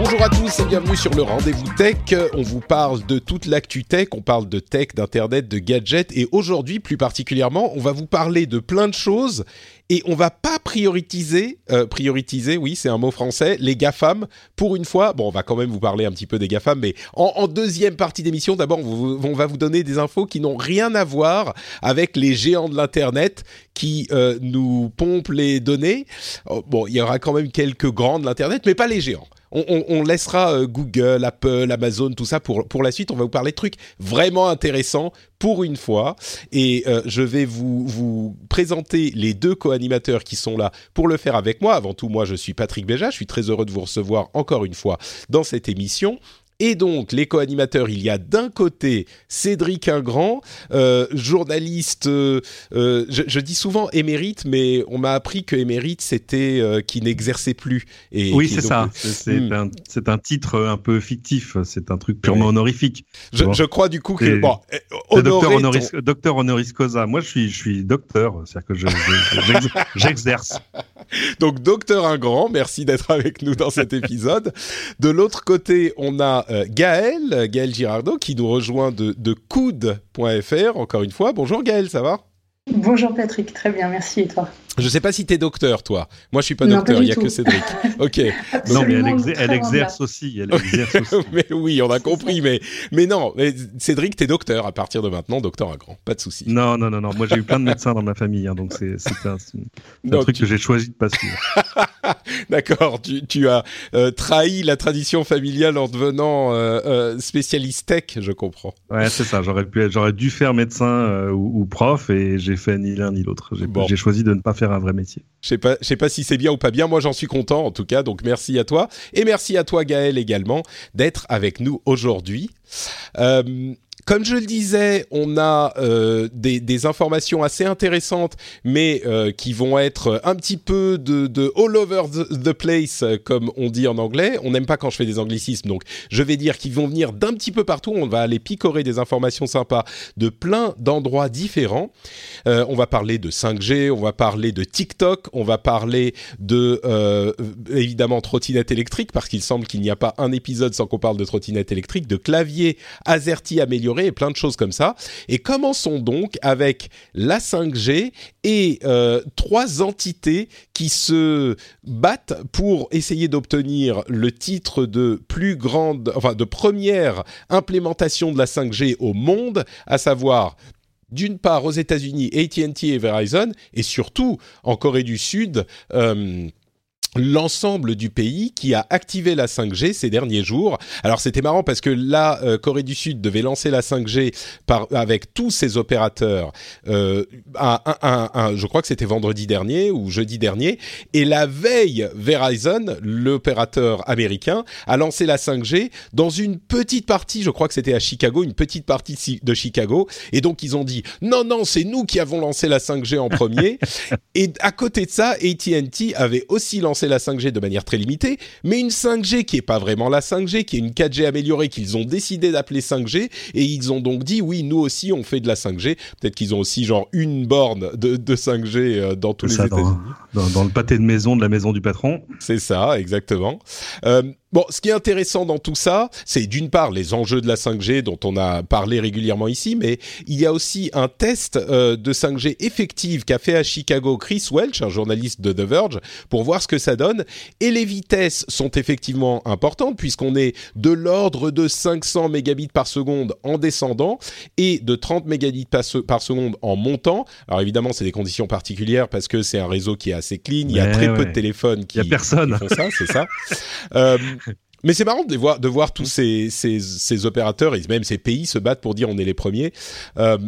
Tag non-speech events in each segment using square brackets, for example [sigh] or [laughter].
Bonjour à tous et bienvenue sur le Rendez-vous Tech. On vous parle de toute l'actu tech, on parle de tech, d'internet, de gadgets et aujourd'hui plus particulièrement, on va vous parler de plein de choses et on va pas prioriser, euh, prioriser, oui, c'est un mot français, les GAFAM. Pour une fois, bon, on va quand même vous parler un petit peu des GAFAM, mais en, deuxième partie d'émission, d'abord, on, on va vous donner des infos qui n'ont rien à voir avec les géants de l'Internet qui euh, nous pompent les données. Oh, bon, il y aura quand même quelques grands de l'Internet, mais pas les géants. On, laissera euh, Google, Apple, Amazon, tout ça pour, pour la suite. On va vous parler de trucs vraiment intéressants pour une fois. Et euh, je vais vous, vous présenter les deux co-animateurs qui sont là pour le faire avec moi. Avant tout, moi, je suis Patrick Béja. Je suis très heureux de vous recevoir encore une fois dans cette émission. Et donc, les co-animateurs, il y a d'un côté Cédric Ingrand, euh, journaliste, euh, euh, je, je, dis souvent émérite, mais on m'a appris que émérite, c'était euh, qui n'exerçait plus. Et oui, c'est ça. C'est hmm. un, un, titre un peu fictif, c'est un truc purement honorifique. Je, je, crois du coup que... Bon, docteur honoris, ton... docteur honoris causa. Moi, je suis, je suis docteur, c'est-à-dire que [laughs] j'exerce. donc, docteur Ingrand, merci d'être avec nous dans cet épisode. De l'autre côté, on a euh, Gaël, Gaël Girardot, qui nous rejoint de, de coude.fr, encore une fois. Bonjour Gaël, ça va? Bonjour Patrick, très bien, merci. Et toi? Je sais pas si tu es docteur, toi. Moi, je suis pas non, docteur, il y a tout. que Cédric. [laughs] Ok. non, mais elle, ex elle exerce aussi. Elle exerce [laughs] aussi. mais oui, on a compris. Mais, mais non, mais Cédric, tu es docteur à partir de maintenant, docteur à grand. Pas de souci. Non, non, non, non. Moi, j'ai eu plein de médecins dans ma famille, hein, donc c'est un, un truc tu... que j'ai choisi de pas suivre. [laughs] D'accord. Tu, tu, as euh, trahi la tradition familiale en devenant euh, euh, spécialiste tech, je comprends. Ouais, c'est ça. J'aurais dû faire médecin euh, ou, ou, prof, et j'ai fait ni l'un ni l'autre. J'ai bon. choisi de ne pas faire un vrai métier. Je sais pas, je sais pas si c'est bien ou pas bien. Moi, j'en suis content en tout cas. Donc, merci à toi et merci à toi, Gaël, également, d'être avec nous aujourd'hui. Euh, comme je le disais, on a euh, des, informations assez intéressantes, mais euh, qui vont être un petit peu de, all over the, place, comme on dit en anglais. On n'aime pas quand je fais des anglicismes, donc je vais dire qu'ils vont venir d'un petit peu partout. On va aller picorer des informations sympas de plein d'endroits différents. Euh, on va parler de 5G, on va parler de TikTok, on va parler de évidemment trottinette électrique, parce qu'il semble qu'il n'y a pas un épisode sans qu'on parle de trottinette électrique, de clavier AZERTY amélioré et plein de choses comme ça. Et commençons donc avec la 5G et euh, trois entités qui se battent pour essayer d'obtenir le titre de plus grande, enfin de première implémentation de la 5G au monde, à savoir d'une part aux États-Unis, AT&T et Verizon, et surtout en Corée du Sud. Euh, l'ensemble du pays qui a activé la 5G ces derniers jours. Alors c'était marrant parce que la euh, Corée du Sud devait lancer la 5G par, avec tous ses opérateurs, euh, un, un, je crois que c'était vendredi dernier ou jeudi dernier, et la veille, Verizon, l'opérateur américain, a lancé la 5G dans une petite partie, je crois que c'était à Chicago, une petite partie de Chicago, et donc ils ont dit non non c'est nous qui avons lancé la 5G en premier, [laughs] et à côté de ça, AT&T avait aussi lancé la 5G de manière très limitée, mais une 5G qui est pas vraiment la 5G, qui est une 4G améliorée qu'ils ont décidé d'appeler 5G, et ils ont donc dit oui, nous aussi on fait de la 5G. Peut-être qu'ils ont aussi genre une borne de, de 5G dans tous les États-Unis. Dans, le pâté de maison de la maison du patron. C'est ça, exactement. Euh, Bon, ce qui est intéressant dans tout ça, c'est d'une part les enjeux de la 5G dont on a parlé régulièrement ici, mais il y a aussi un test euh, de 5G effective qu'a fait à Chicago Chris Welch, un journaliste de The Verge, pour voir ce que ça donne. Et les vitesses sont effectivement importantes puisqu'on est de l'ordre de 500 mégabits par seconde en descendant et de 30 mégabits par, seconde en montant. Alors évidemment, c'est des conditions particulières parce que c'est un réseau qui est assez clean. Il y a très peu de téléphones qui, personne. font ça, c'est ça. [laughs] Euh, mais c'est marrant de voir, de voir tous ces, ces, ces, opérateurs et même ces pays se battent pour dire on est les premiers. Euh,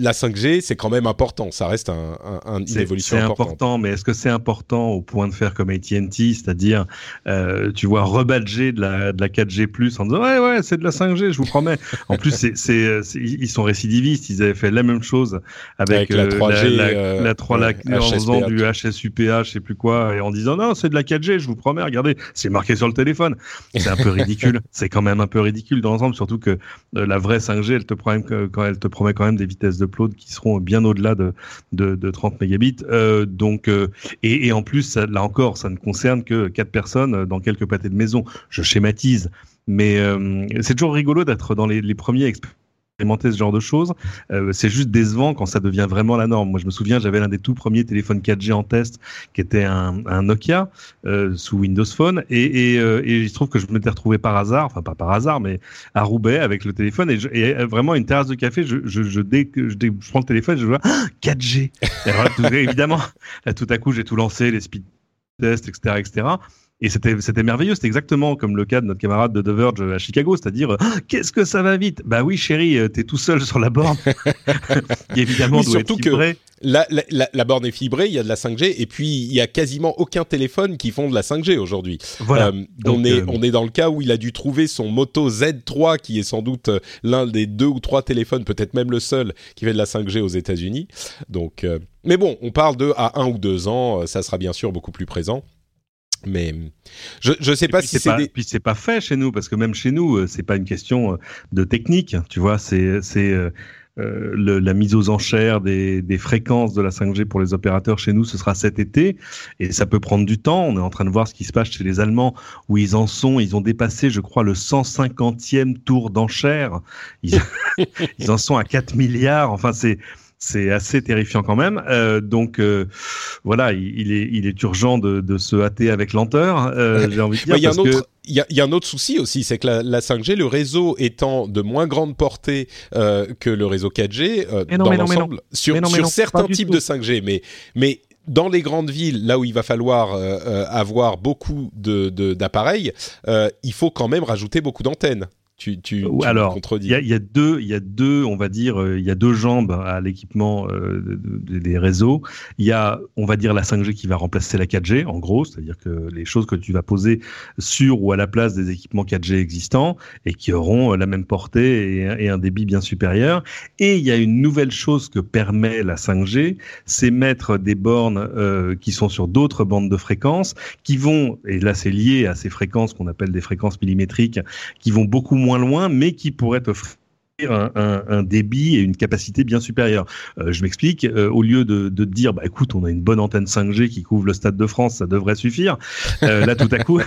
la 5G, c'est quand même important. Ça reste un, un, une évolution importante. C'est important, mais est-ce que c'est important au point de faire comme AT&T, c'est-à-dire, euh, tu vois, rebadger de la, de la 4G+, en disant, ouais, ouais, c'est de la 5G, je vous promets. en plus, c'est, c'est, ils sont récidivistes. Ils avaient fait la même chose avec, la 3G, euh, la, 3, la, en faisant du HSUPH, je sais plus quoi, et en disant, non, c'est de la 4G, je vous promets, regardez, c'est marqué sur le téléphone. C'est un peu ridicule. [laughs] c'est quand même un peu ridicule dans l'ensemble, surtout que euh, la vraie 5G, elle te promet, quand elle te promet quand même des vitesses de qui seront bien au-delà de, de, 30 mégabits. Euh, donc, euh, et, en plus, là encore, ça ne concerne que quatre personnes dans quelques pâtés de maison. Je schématise, mais euh, c'est toujours rigolo d'être dans les, premiers ce genre de choses. Euh, c'est juste décevant quand ça devient vraiment la norme. Moi, je me souviens, j'avais l'un des tout premiers téléphones 4G en test, qui était un, Nokia euh, sous Windows Phone, et, euh, et, il se trouve que je m'étais retrouvé par hasard, enfin pas par hasard, mais à Roubaix avec le téléphone, et, vraiment une terrasse de café. Je, prends le téléphone, je vois 4G. Et [laughs] évidemment, tout à coup, j'ai tout lancé, les speed tests, etc., etc. Et c'était c'était merveilleux. C'était exactement comme le cas de notre camarade de The Verge à Chicago, c'est-à-dire ah, qu'est-ce que ça va vite? Bah oui, chérie, euh, t'es tout seul sur la borne. [laughs] évidemment, surtout que la, la, la, borne est fibrée, il y a de la 5G, et puis il y a quasiment aucun téléphone qui font de la 5G aujourd'hui. Voilà. Euh, on est euh, on est dans le cas où il a dû trouver son Moto Z3, qui est sans doute l'un des deux ou trois téléphones, peut-être même le seul, qui fait de la 5G aux États-Unis. Donc, mais bon, on parle de à un ou deux ans, ça sera bien sûr beaucoup plus présent. Mais je je sais pas si c'est des... puis c'est pas fait chez nous parce que même chez nous euh, c'est pas une question euh, de technique tu vois c'est c'est euh, la mise aux enchères des, des fréquences de la 5G pour les opérateurs chez nous, ce sera cet été, et ça peut prendre du temps. On est en train de voir ce qui se passe chez les Allemands, où ils en sont, ils ont dépassé, je crois, le 150e tour d'enchères. Ils, [laughs] ils en sont à 4 milliards. Enfin, c'est c'est assez terrifiant quand même. Euh, donc euh, voilà, il, est, il est urgent de, de se hâter avec lenteur. Euh, j'ai envie de dire. Il y, a un autre, il, y a, y a un autre souci aussi, c'est que la, la, 5G, le réseau étant de moins grande portée euh, que le réseau 4G euh, dans l'ensemble, sur, sur certains types de 5G, mais mais dans les grandes villes, là où il va falloir euh, avoir beaucoup d'appareils, de, il faut quand même rajouter beaucoup d'antennes. Tu, tu, tu Alors, il y, y, a deux, il y a deux, on va dire, euh, il y a deux jambes à l'équipement euh, des réseaux. Il y a, on va dire, la 5G qui va remplacer la 4G, en gros, c'est-à-dire que les choses que tu vas poser sur ou à la place des équipements 4G existants et qui auront euh, la même portée et, et un débit bien supérieur. Et il y a une nouvelle chose que permet la 5G, c'est mettre des bornes euh, qui sont sur d'autres bandes de fréquences, qui vont, et là c'est lié à ces fréquences qu'on appelle des fréquences millimétriques, qui vont beaucoup moins moins loin, mais qui pourrait offrir un, un, un, débit et une capacité bien supérieure. Euh, je m'explique. Euh, au lieu de, de dire, bah écoute, on a une bonne antenne 5G qui couvre le stade de France, ça devrait suffire. Euh, là, tout à coup,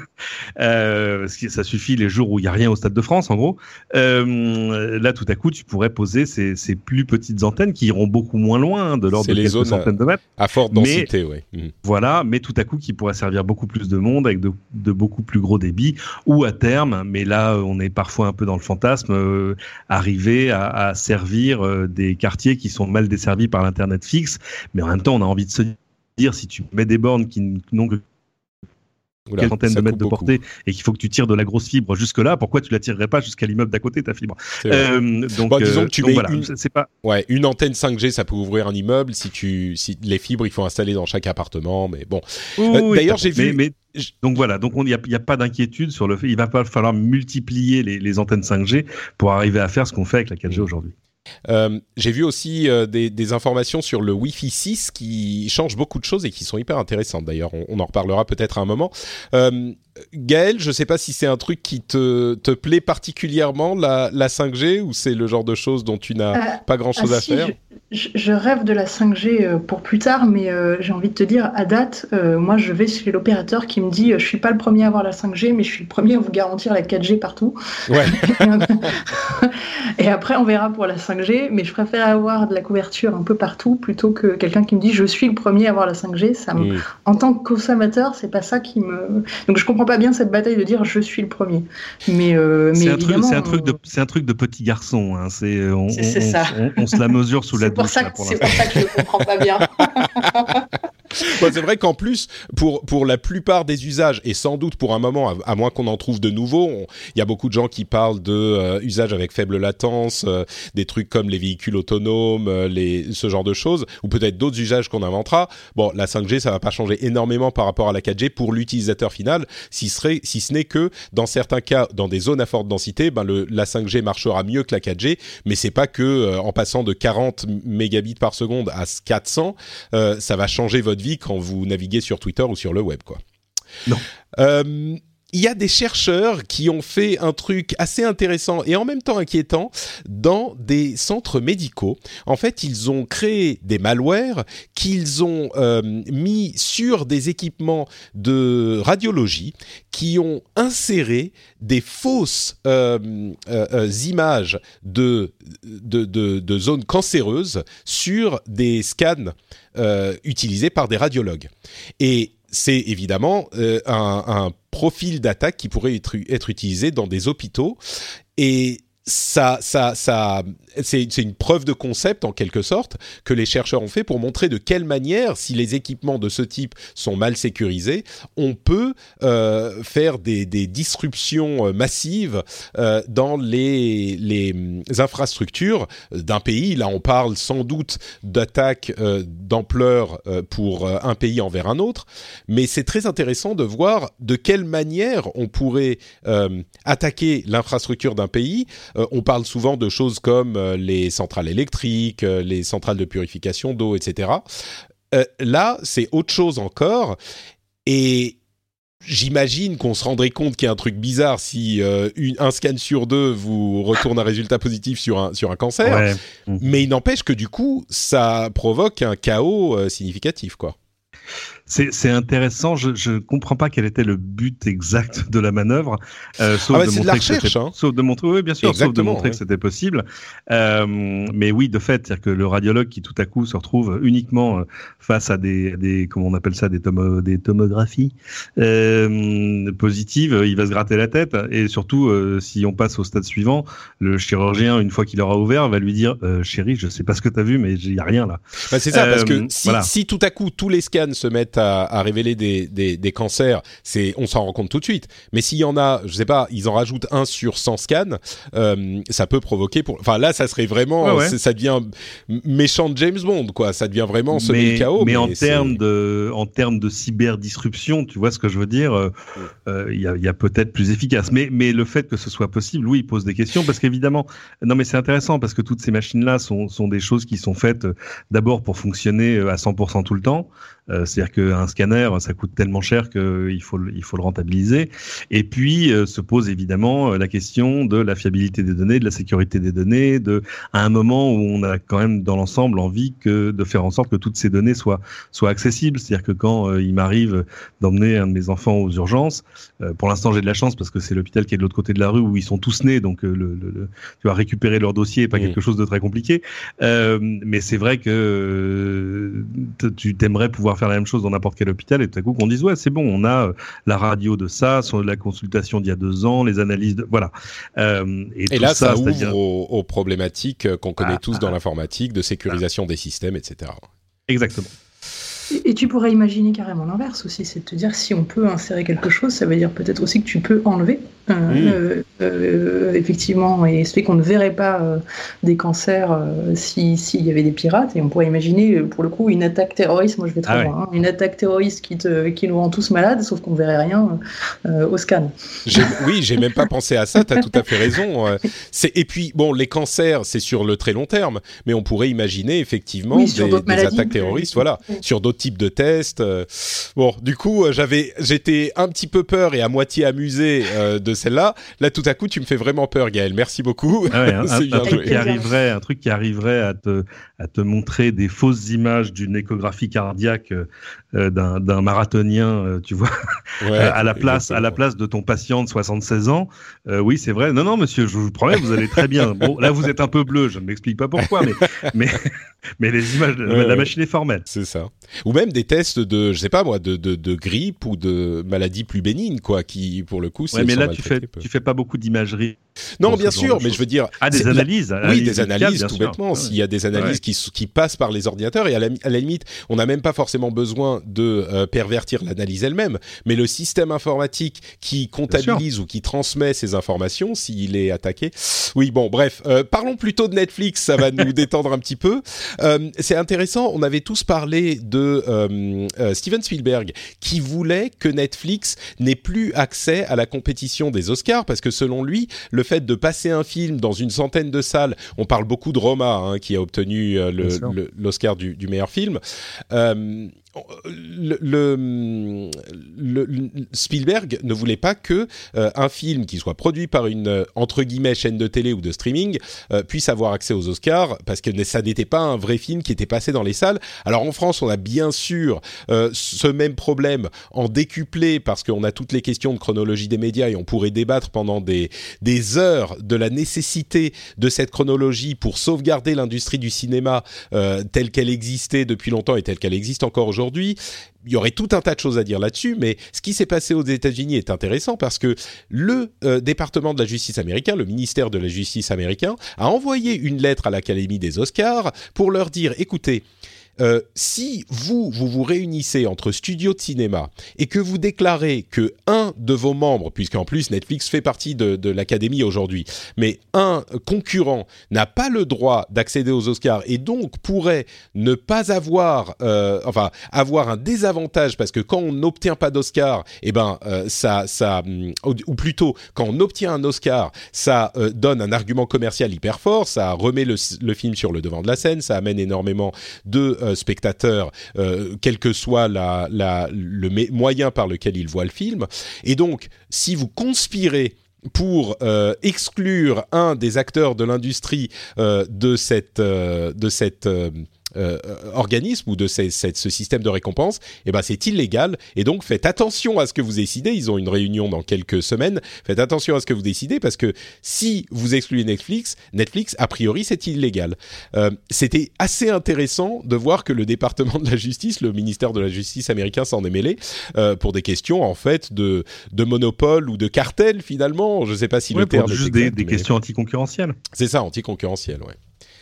[laughs] euh, ça suffit les jours où il y a rien au stade de France, en gros. là, tout à coup, tu pourrais poser ces, ces, plus petites antennes qui iront beaucoup moins loin, hein, de l'ordre de les quelques centaines de mètres. À forte densité, oui. Mmh. Voilà, mais tout à coup, qui pourraient servir beaucoup plus de monde avec de, de beaucoup plus gros débits, ou à terme, mais là, on est parfois un peu dans le fantasme arriver à, servir euh, des quartiers qui sont mal desservis par l'internet fixe. Mais en même temps, on a envie de se dire si tu mets des bornes qui n'ont que Oula, quarantaine de mètres de portée et qu'il faut que tu tires de la grosse fibre jusque là, pourquoi tu la tirerais pas jusqu'à l'immeuble d'à côté ta fibre? Euh, Donc, bon, disons que tu mets voilà, une, pas... ouais, une antenne 5G, ça peut ouvrir un immeuble si tu si les fibres il faut installer dans chaque appartement, mais bon. euh, D'ailleurs j'ai vu. Mais, mais, donc voilà, donc il n'y a, a, pas d'inquiétude sur le fait, il va pas falloir multiplier les, les antennes 5G pour arriver à faire ce qu'on fait avec la 4G mmh. aujourd'hui. Euh, j'ai vu aussi euh, des, informations sur le Wi-Fi 6 qui changent beaucoup de choses et qui sont hyper intéressantes. D'ailleurs, on, on, en reparlera peut-être à un moment. Euh, Gaël, je ne sais pas si c'est un truc qui te, te plaît particulièrement, la, la 5G, ou c'est le genre de choses dont tu n'as euh, pas grand-chose ah à faire je, rêve de la 5G euh, pour plus tard, mais euh, j'ai envie de te dire, à date, moi je vais chez l'opérateur qui me dit je suis pas le premier à avoir la 5G, mais je suis le premier à vous garantir la 4G partout. Ouais. [laughs] Et après, on verra pour la 5G, mais je préfère avoir de la couverture un peu partout plutôt que quelqu'un qui me dit je suis le premier à avoir la 5G. Ça me... Mm. En tant que consommateur, c'est pas ça qui me. Donc je comprends pas bien cette bataille de dire je suis le premier. Mais, euh, mais c'est un, truc, c'est un truc de, c'est un truc de petit garçon. Hein. C'est, on, ça. On, se la mesure sous [laughs] la douche. c'est pour ça que je comprends pas bien. [laughs] c'est vrai qu'en plus, pour, pour la plupart des usages, et sans doute pour un moment, à, moins qu'on en trouve de nouveaux, il y a beaucoup de gens qui parlent de euh, usages avec faible latence, euh, des trucs comme les véhicules autonomes, euh, les, ce genre de choses, ou peut-être d'autres usages qu'on inventera. Bon, la 5G, ça va pas changer énormément par rapport à la 4G pour l'utilisateur final, si, serait, si ce n'est que, dans certains cas, dans des zones à forte densité, ben le, la 5G marchera mieux que la 4G, mais c'est pas que en passant de 40 mégabits par seconde à 400, ça va changer votre vie quand vous naviguez sur Twitter ou sur le web, quoi. Non. Euh, il y a des chercheurs qui ont fait un truc assez intéressant et en même temps inquiétant dans des centres médicaux. En fait, ils ont créé des malwares qu'ils ont euh, mis sur des équipements de radiologie qui ont inséré des fausses euh, euh, images de, de, zones cancéreuses sur des scans utilisés par des radiologues. Et c'est évidemment euh, un, profil d'attaque qui pourrait être, être, utilisé dans des hôpitaux. Et ça, ça, ça, c'est une preuve de concept en quelque sorte que les chercheurs ont fait pour montrer de quelle manière, si les équipements de ce type sont mal sécurisés, on peut euh, faire des, disruptions euh, massives euh, dans les, les, infrastructures d'un pays. Là, on parle sans doute d'attaques d'ampleur pour un pays envers un autre, mais c'est très intéressant de voir de quelle manière on pourrait attaquer l'infrastructure d'un pays. on parle souvent de choses comme les centrales électriques, euh, les centrales de purification d'eau, etc. Euh, là, c'est autre chose encore. Et J'imagine qu'on se rendrait compte qu'il y a un truc bizarre si un scan sur deux vous retourne un résultat positif sur un, sur un cancer. Mais il n'empêche que du coup, ça provoque un chaos significatif, quoi. C'est intéressant. Je ne comprends pas quel était le but exact de la manœuvre, euh, sauf, ah de de recherche, hein. sauf de montrer, oui, bien sûr, sauf de montrer que c'était possible. Euh, mais oui, de fait, c'est-à-dire que le radiologue qui tout à coup se retrouve uniquement euh, face à des, des comment on appelle ça, des, tomo, des tomographies euh, positives, il va se gratter la tête. Et surtout, euh, si on passe au stade suivant, le chirurgien, une fois qu'il aura ouvert, va lui dire, euh, chérie, je sais pas ce que tu as vu, mais il y a rien là. Bah, c'est ça, parce que si, si tout à coup tous les scans se mettent à, révéler des, des, cancers, c'est on s'en rend compte tout de suite. Mais s'il y en a, je sais pas, ils en rajoutent un sur 100 scans, euh, ça peut provoquer pour. Enfin là, ça serait vraiment, ça devient méchant de James Bond, quoi. Ça devient vraiment ce mais, chaos. Mais, en termes de, en termes de cyberdisruption, tu vois ce que je veux dire euh, euh, Il y a, y a peut-être plus efficace. Mais, mais le fait que ce soit possible, oui, il pose des questions parce qu'évidemment, non, mais c'est intéressant parce que toutes ces machines-là sont, sont des choses qui sont faites d'abord pour fonctionner à 100% tout le temps. Euh, c'est-à-dire qu'un scanner, ça coûte tellement cher qu'il faut, il faut le rentabiliser. Et puis euh, se pose évidemment euh, la question de la fiabilité des données, de la sécurité des données, de à un moment où on a quand même dans l'ensemble envie que de faire en sorte que toutes ces données soient soient accessibles. C'est-à-dire que quand il m'arrive d'emmener un de mes enfants aux urgences, pour l'instant j'ai de la chance parce que c'est l'hôpital qui est de l'autre côté de la rue où ils sont tous nés, donc le, le, tu vas récupérer leur dossier, pas mmh. quelque chose de très compliqué. mais c'est vrai que tu t'aimerais pouvoir faire la même chose dans n'importe quel hôpital et tout à coup qu'on dise ouais c'est bon on a euh, la radio de ça, la consultation d'il y a deux ans, les analyses de voilà. Euh, et, là ça, ouvre aux, problématiques euh, qu'on connaît ah, tous dans ah. l'informatique de sécurisation des systèmes, etc. Exactement. Et, tu pourrais imaginer carrément l'inverse aussi, c'est de te dire si on peut insérer quelque chose, ça veut dire peut-être aussi que tu peux enlever Euh, euh, effectivement, et ce fait qu'on ne verrait pas euh, des cancers s'il y avait des pirates, et on pourrait imaginer, pour le coup, une attaque terroriste, moi je vais très ah loin, hein, une attaque terroriste qui, te, qui nous rend tous malades, sauf qu'on ne verrait rien au scan. [laughs] Oui, j'ai même pas pensé à ça, tu as tout à fait raison. et puis, bon, les cancers, c'est sur le très long terme, mais on pourrait imaginer effectivement des, attaques terroristes, voilà, sur d'autres types de tests. Bon, du coup, j'avais, j'étais un petit peu peur et à moitié amusé de celle-là. Là, tout à coup, tu me fais vraiment peur, Gaël. Merci beaucoup. Ah [laughs] un, truc qui arriverait, un truc qui arriverait à te, à te montrer des fausses images d'une échographie cardiaque euh, d'un marathonien, euh, tu vois, [laughs] à la place, à la place de ton patient de 76 ans. Euh, oui, c'est vrai. Non, non, monsieur, je vous promets, vous allez très bien. [laughs] Bon, là, vous êtes un peu bleu. Je ne m'explique pas pourquoi, mais, mais, mais les images, la machine est formelle. C'est ça. Ou même des tests de, je sais pas moi, de, de, de grippe ou de maladies plus bénignes, quoi, qui, pour le coup, c'est. Ouais, mais là, tu fais, tu fais pas beaucoup d'imagerie. Non, bien sûr, mais je veux dire. Ah, des analyses. Oui, des analyses, tout bêtement. S'il y a des analyses qui, qui passent par les ordinateurs, et à la, à la limite, on n'a même pas forcément besoin de euh, pervertir l'analyse elle-même, mais le système informatique qui comptabilise ou qui transmet ces informations, s'il est attaqué. Oui, bon, bref, euh, parlons plutôt de Netflix, ça va nous [laughs] détendre un petit peu. Euh, c'est intéressant, on avait tous parlé de Steven Spielberg qui voulait que Netflix n'ait plus accès à la compétition des Oscars parce que selon lui, le fait de passer un film dans une centaine de salles, on parle beaucoup de Roma hein, qui a obtenu l'Oscar du, du, meilleur film. Euh, le, Spielberg ne voulait pas que euh, un film qui soit produit par une euh, entre guillemets chaîne de télé ou de streaming euh, puisse avoir accès aux Oscars parce que ça n'était pas un vrai film qui était passé dans les salles. Alors en France, on a bien sûr ce même problème en décuplé parce qu'on a toutes les questions de chronologie des médias et on pourrait débattre pendant des heures de la nécessité de cette chronologie pour sauvegarder l'industrie du cinéma telle qu'elle existait depuis longtemps et telle qu'elle existe encore aujourd'hui aujourd'hui. Il y aurait tout un tas de choses à dire là-dessus, mais ce qui s'est passé aux États-Unis est intéressant parce que le euh, département de la justice américain, le ministère de la justice américain, a envoyé une lettre à l'Académie des Oscars pour leur dire écoutez, euh, si vous, vous vous réunissez entre studios de cinéma et que vous déclarez que un de vos membres, puisqu'en plus Netflix fait partie de, l'académie aujourd'hui, mais un concurrent n'a pas le droit d'accéder aux Oscars et donc pourrait ne pas avoir, euh, enfin, avoir un désavantage parce que quand on n'obtient pas d'Oscar, eh ben, euh, ça, ça, ou plutôt quand on obtient un Oscar, ça donne un argument commercial hyper fort, ça remet le, film sur le devant de la scène, ça amène énormément de euh, spectateur, euh, quel que soit le moyen par lequel il voit le film. Et donc, si vous conspirez pour euh, exclure un des acteurs de l'industrie de cette, de cette euh, organisme ou de ce système de récompense, eh ben c'est illégal. Et donc faites attention à ce que vous décidez. Ils ont une réunion dans quelques semaines. Faites attention à ce que vous décidez parce que si vous excluez Netflix, Netflix a priori c'est illégal. Euh, c'était assez intéressant de voir que le département de la justice, le ministère de la justice américain s'en est mêlé euh, pour des questions en fait de, de monopole ou de cartel finalement. Je ne sais pas si le terme. Juste des, des questions anticoncurrentielles. C'est ça, anticoncurrentielles, ouais.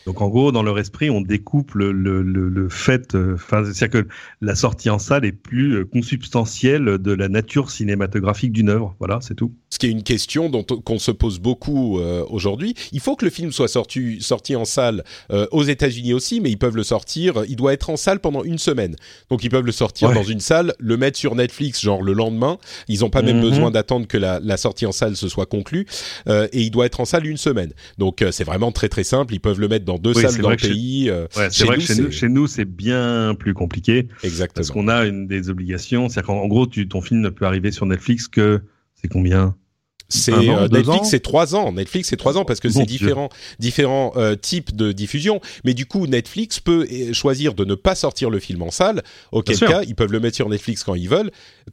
Donc en gros, dans leur esprit, on découpe le, le, le, fait, euh, c'est-à-dire que la sortie en salle est plus euh, consubstantielle de la nature cinématographique d'une œuvre. Voilà, c'est tout. Ce qui est une question dont qu'on se pose beaucoup euh, aujourd'hui. Il faut que le film soit sorti, sorti en salle aux États-Unis aussi, mais ils peuvent le sortir. Il doit être en salle pendant une semaine. Donc ils peuvent le sortir dans une salle, le mettre sur Netflix, genre le lendemain. Ils n'ont pas même mhm. besoin d'attendre que la, la, sortie en salle se soit conclue. et il doit être en salle une semaine. Donc c'est vraiment très très simple. Ils peuvent le mettre dans deux salles dans le pays. Euh, c'est vrai que chez nous, c'est bien plus compliqué. Exactement. Parce qu'on a une des obligations. C'est-à-dire qu'en gros, tu, ton film ne peut arriver sur Netflix que c'est combien? C'est euh, Netflix, c'est trois ans. Netflix, c'est trois ans parce que c'est différents différents euh, types de diffusion. Mais du coup, Netflix peut eh, choisir de ne pas sortir le film en salle. Auquel cas, ils peuvent le mettre sur Netflix quand ils veulent.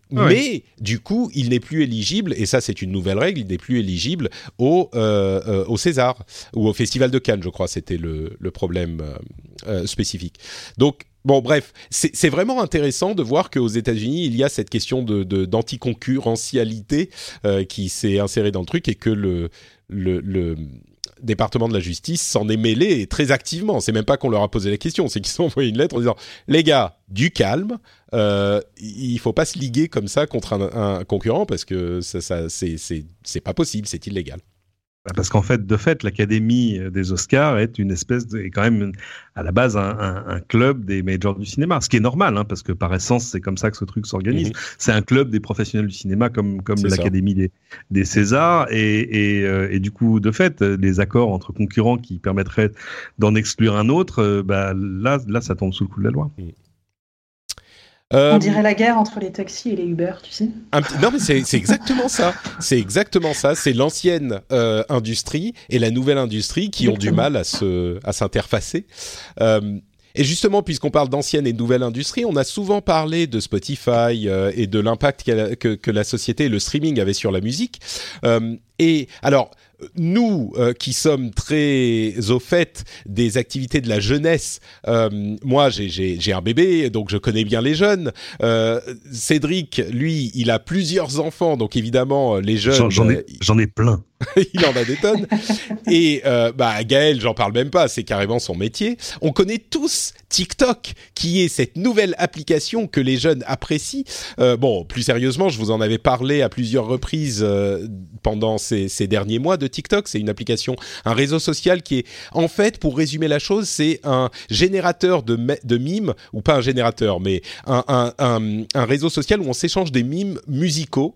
Mais du coup, il n'est plus éligible. Et ça, c'est une nouvelle règle. Il n'est plus éligible au euh, au César ou au Festival de Cannes. Je crois, c'était le, le problème spécifique. Donc Bon, bref, c'est vraiment intéressant de voir qu'aux États-Unis, il y a cette question d'anticoncurrentialité euh, qui s'est insérée dans le truc et que le département de la justice s'en est mêlé très activement. C'est même pas qu'on leur a posé la question, c'est qu'ils ont envoyé une lettre en disant les gars, du calme. Euh, il faut pas se liguer comme ça contre un, concurrent parce que ça, ça c'est pas possible, c'est illégal. Bah, parce qu'en fait, de fait, l'Académie des Oscars est une espèce de, est quand même à la base un, un, club des majors du cinéma, ce qui est normal, hein, parce que par essence, c'est comme ça que ce truc s'organise. Mhm. C'est un club des professionnels du cinéma, comme comme l'Académie des, des Césars, et, et, euh, et, du coup, de fait, les accords entre concurrents qui permettraient d'en exclure un autre, euh, bah, là, là, ça tombe sous le coup de la loi. Mhm. On dirait la guerre entre les taxis et les Uber, tu sais. non, mais c'est exactement ça. C'est exactement ça. C'est l'ancienne euh, industrie et la nouvelle industrie qui ont du mal à se à s'interfacer. Euh, et justement, puisqu'on parle d'ancienne et de nouvelle industrie, on a souvent parlé de Spotify euh, et de l'impact que, que, la société et le streaming avaient sur la musique. Et alors, nous euh, qui sommes très au fait des activités de la jeunesse, euh, moi j'ai un bébé, donc je connais bien les jeunes. Euh, Cédric, lui, il a plusieurs enfants, donc évidemment les jeunes. J'en ai, ai plein. [laughs] il en a des tonnes. Et bah Gaël, j'en parle même pas, c'est carrément son métier. On connaît tous TikTok, qui est cette nouvelle application que les jeunes apprécient. Bon, plus sérieusement, je vous en avais parlé à plusieurs reprises pendant ces, ces, derniers mois de TikTok. C'est une application, un réseau social qui est, en fait, pour résumer la chose, c'est un générateur de, de mimes, ou pas un générateur, mais un, un, réseau social où on s'échange des mimes musicaux.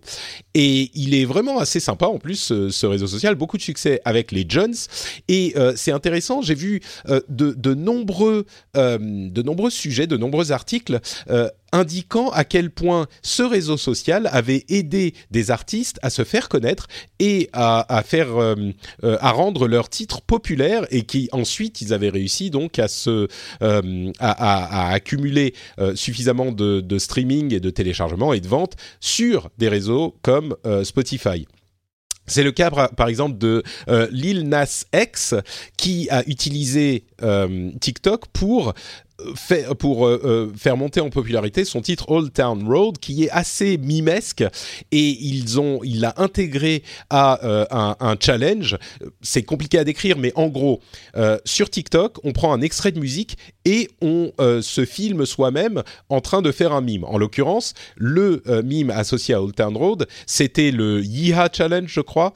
Et il est vraiment assez sympa en plus, ce, ce réseau social, beaucoup de succès avec les Jones. Et euh, c'est intéressant, j'ai vu euh, de, de, nombreux, euh, de nombreux sujets, de nombreux articles indiquant à quel point ce réseau social avait aidé des artistes à se faire connaître et à, faire à rendre leurs titres populaires et qui ensuite ils avaient réussi donc à se à, à, accumuler suffisamment de, streaming et de téléchargement et de ventes sur des réseaux comme Spotify. C'est le cas par exemple de euh, Lil Nas X qui a utilisé euh, TikTok pour pour euh, euh, faire monter en popularité son titre Old Town Road qui est assez mimesque. Et ils ont il l'a intégré à euh, un, challenge. C'est compliqué à décrire mais en gros sur TikTok on prend un extrait de musique et on se filme soi-même en train de faire un mime. En l'occurrence le mime associé à Old Town Road c'était le Yeehaw Challenge je crois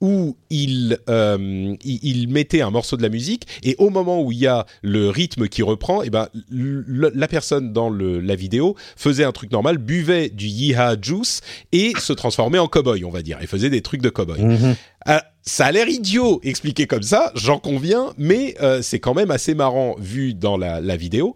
où il, euh, il, mettait un morceau de la musique et au moment où il y a le rythme qui reprend, et eh ben la personne dans le, la vidéo faisait un truc normal, buvait du Yeehaw Juice et se transformait en cowboy, on va dire, et faisait des trucs de cowboy. Mhm. Euh, ça a l'air idiot expliqué comme ça, j'en conviens, mais euh, c'est quand même assez marrant vu dans la, la vidéo.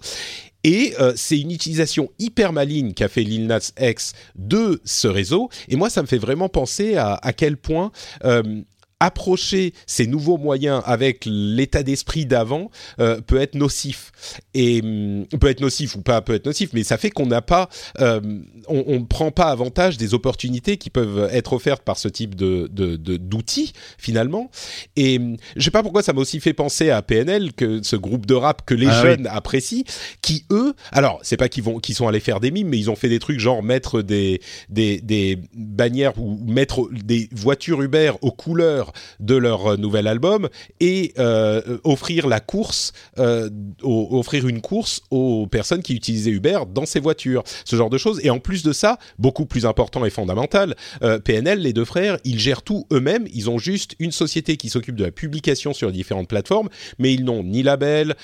Et euh, c'est une utilisation hyper maligne qu'a fait Lil Nas X de ce réseau. Et moi, ça me fait vraiment penser à, à quel point euh, approcher ces nouveaux moyens avec l'état d'esprit d'avant euh, peut être nocif. Et hum, peut être nocif ou pas peut être nocif mais ça fait qu'on n'a pas euh, on, ne prend pas avantage des opportunités qui peuvent être offertes par ce type de d'outils finalement. Et hum, je sais pas pourquoi ça m'a aussi fait penser à PNL que ce groupe de rap que les ah jeunes apprécient qui eux alors c'est pas qu'ils vont qu'ils sont allés faire des mimes mais ils ont fait des trucs genre mettre des des, des bannières ou mettre des voitures Uber aux couleurs de leur euh, nouvel album et euh, offrir la course, euh, offrir une course aux personnes qui utilisaient Uber dans ces voitures, ce genre de choses. Et en plus de ça, beaucoup plus important et fondamental, PNL, les deux frères, ils gèrent tout eux-mêmes. Ils ont juste une société qui s'occupe de la publication sur différentes plateformes, mais ils n'ont ni label,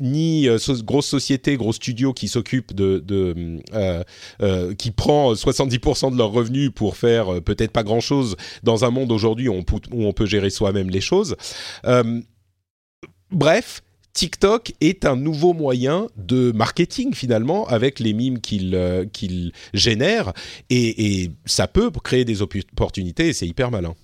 ni grosse société, gros studio qui s'occupe de, qui prend 70% de leurs revenus pour faire peut-être pas grand-chose dans un monde aujourd'hui où, où on peut gérer soi-même les choses. Euh, bref, TikTok est un nouveau moyen de marketing finalement avec les mimes qu'il euh, génère et, et, ça peut créer des opportunités et c'est hyper malin.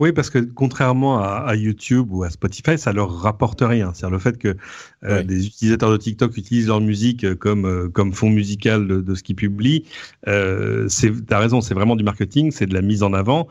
Oui, parce que contrairement à, YouTube ou à Spotify, ça leur rapporte rien. C'est-à-dire le fait que euh, des utilisateurs de TikTok utilisent leur musique euh, comme euh, comme fond musical de, de ce qu'ils publient. Euh, c'est, t'as raison, c'est vraiment du marketing, c'est de la mise en avant,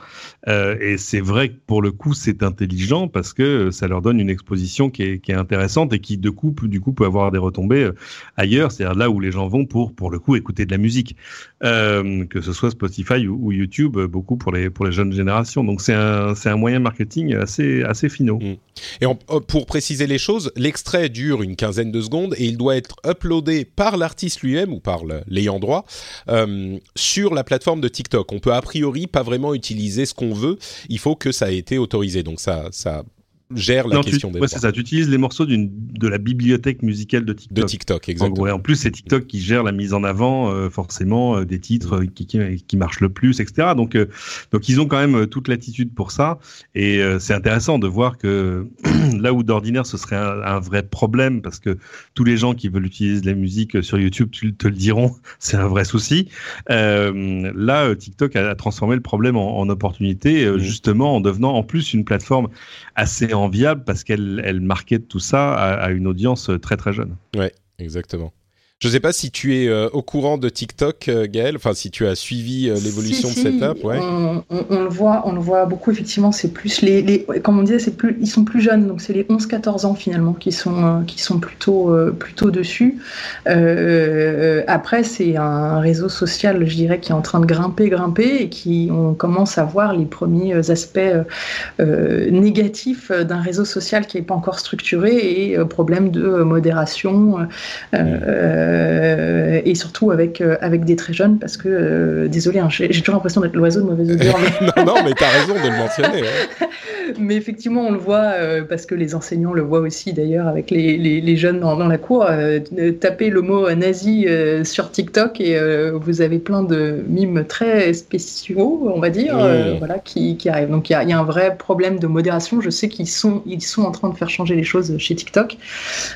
et c'est vrai que pour le coup, c'est intelligent parce que ça leur donne une exposition qui est, qui est intéressante et qui de coup, du coup, peut avoir des retombées ailleurs, c'est-à-dire là où les gens vont pour pour le coup écouter de la musique, que ce soit Spotify ou, ou YouTube, beaucoup pour les pour les jeunes générations. Donc c'est un c'est un moyen marketing assez, assez finaux. Mm. Et euh, pour préciser les choses, l'extrait dure une quinzaine de secondes et il doit être uploadé par l'artiste lui-même ou par l'ayant droit euh, sur la plateforme de TikTok. On peut a priori pas vraiment utiliser ce qu'on veut. Il faut que ça ait été autorisé. Donc ça, ça gère la question des ouais, c'est ça. Tu utilises les morceaux d'une de la bibliothèque musicale de TikTok. De TikTok, exactement. En, en plus, c'est TikTok qui gère la mise en avant, euh, forcément, euh, des titres mm. qui, qui, qui, marchent le plus, etc. Donc, euh, donc ils ont quand même toute l'attitude pour ça. Et c'est intéressant de voir que [clears throat] là où d'ordinaire ce serait un, un, vrai problème, parce que tous les gens qui veulent utiliser de la musique sur YouTube tu, te le diront, [laughs] c'est un vrai souci. là, TikTok a, transformé le problème en, en opportunité, mm. justement en devenant en plus une plateforme assez enviable parce qu'elle elle marquait tout ça à, une audience très très jeune. Ouais, exactement. Je ne sais pas si tu es euh, au courant de TikTok, euh, Gaël, enfin si tu as suivi euh, l'évolution de cette app. Ouais. On, on, on, le voit, on le voit beaucoup effectivement. C'est plus les, les, comme on disait, c'est plus, ils sont plus jeunes, donc c'est les 11-14 ans finalement qui sont qui sont plutôt plutôt dessus. après, c'est un réseau social, je dirais, qui est en train de grimper, grimper, et qui on commence à voir les premiers aspects négatifs d'un réseau social qui n'est pas encore structuré et problème de modération. Euh, et surtout avec, euh, avec des très jeunes, parce que, euh, désolé, hein, j'ai toujours l'impression d'être l'oiseau de mauvaise augure. Mais... [laughs] non, non, mais t'as raison de le mentionner. [laughs] mais effectivement, on le voit, parce que les enseignants le voient aussi d'ailleurs avec les, les, les jeunes dans, dans, la cour. tapez le mot nazi sur TikTok et vous avez plein de mimes très spéciaux, on va dire, voilà, qui, qui arrivent. Donc il y, y, a un vrai problème de modération. Je sais qu'ils sont, ils sont en train de faire changer les choses chez TikTok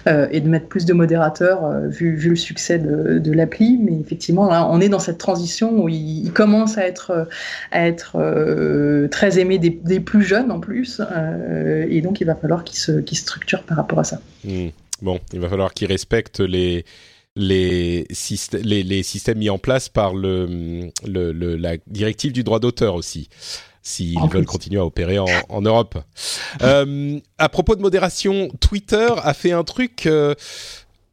et de mettre plus de modérateurs vu, vu le succès de, de l'appli, mais effectivement, là, on est dans cette transition où il, il commence à être, à être euh, très aimé des, des, plus jeunes en plus, euh, et donc il va falloir qu'il se, qu structure par rapport à ça. Mmh. Bon, il va falloir qu'il respecte les, les, les, les, systèmes mis en place par le, le, le la directive du droit d'auteur aussi s'ils veulent continuer à opérer en, en Europe. Euh, à propos de modération, Twitter a fait un truc euh,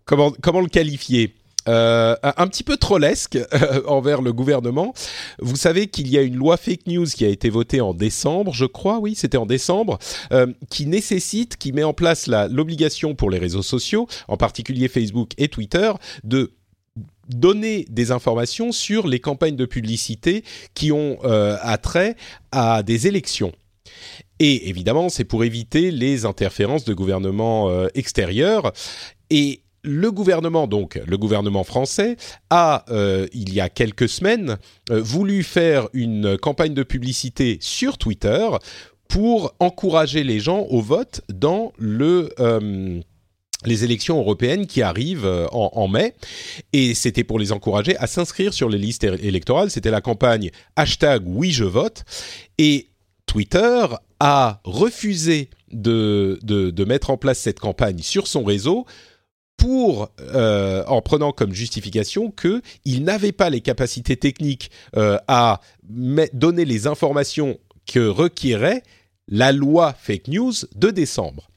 comment, le qualifier euh, un petit peu trollesque euh, envers le gouvernement. Vous savez qu'il y a une loi fake news qui a été votée en décembre, je crois, oui, c'était en décembre, euh, qui nécessite, qui met en place l'obligation pour les réseaux sociaux, en particulier Facebook et Twitter, de donner des informations sur les campagnes de publicité qui ont attrait à des élections. Et évidemment, c'est pour éviter les interférences de gouvernements extérieurs. Et le gouvernement, donc le gouvernement français, a, euh, il y a quelques semaines, euh, voulu faire une campagne de publicité sur Twitter pour encourager les gens au vote dans. Euh, les élections européennes qui arrivent en, mai. Et c'était pour les encourager à s'inscrire sur les listes électorales. C'était la campagne hashtag oui je vote. Et Twitter a refusé de mettre en place cette campagne sur son réseau pour, euh, en prenant comme justification qu'il n'avait pas les capacités techniques euh, à donner les informations que requérait la loi fake news de décembre.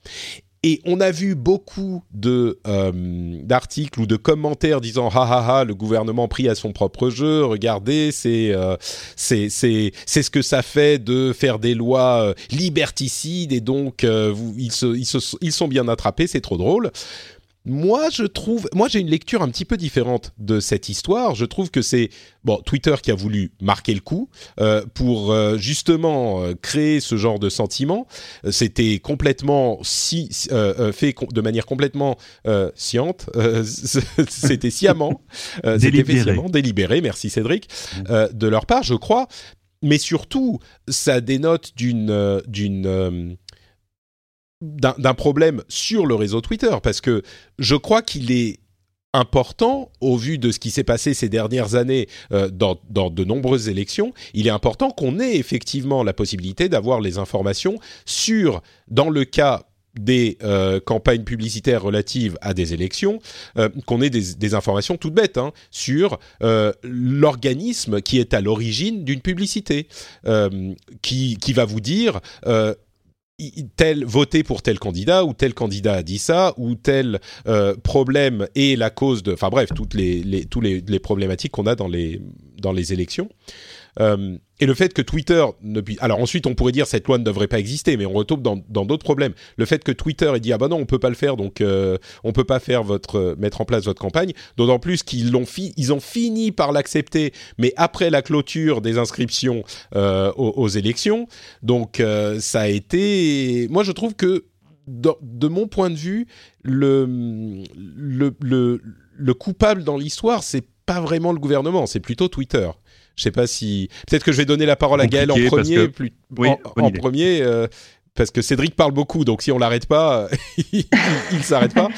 Et on a vu beaucoup de euh, d'articles ou de commentaires disant ha ha ha le gouvernement pris à son propre jeu regardez c'est euh, c'est c'est c'est ce que ça fait de faire des lois euh, liberticides et donc euh, vous, ils se, ils se ils sont bien attrapés c'est trop drôle moi, je trouve, moi j'ai une lecture un petit peu différente de cette histoire. Je trouve que c'est bon Twitter qui a voulu marquer le coup euh, pour euh, justement euh, créer ce genre de sentiment. C'était complètement si fait de manière complètement sciente. [laughs] c'était sciemment, sciemment, délibéré. Merci Cédric mmh. de leur part, je crois. Mais surtout, ça dénote d'une d'une d'un problème sur le réseau Twitter, parce que je crois qu'il est important, au vu de ce qui s'est passé ces dernières années euh, dans, dans, de nombreuses élections, il est important qu'on ait effectivement la possibilité d'avoir les informations sur, dans le cas des euh, campagnes publicitaires relatives à des élections, euh, qu'on ait des, informations toutes bêtes hein, sur l'organisme qui est à l'origine d'une publicité, qui, qui va vous dire tel voter pour tel candidat ou tel candidat a dit ça ou tel euh, problème est la cause de enfin bref toutes les, tous les, les problématiques qu'on a dans les dans les élections. Euh, et le fait que Twitter ne puisse... Alors ensuite, on pourrait dire cette loi ne devrait pas exister, mais on retombe dans d'autres problèmes. Le fait que Twitter ait dit ah ben non, on peut pas le faire, donc euh, on peut pas faire votre mettre en place votre campagne. D'autant plus qu'ils l'ont ont fini par l'accepter, mais après la clôture des inscriptions euh, aux, élections. Donc euh, ça a été. Moi, je trouve que de, de mon point de vue, le le, le, le coupable dans l'histoire, c'est pas vraiment le gouvernement, c'est plutôt Twitter. Je sais pas si peut-être que je vais donner la parole à Gaël en premier, plus... en, premier. Euh, parce que Cédric parle beaucoup, donc si on l'arrête pas, [laughs] il, ne s'arrête pas.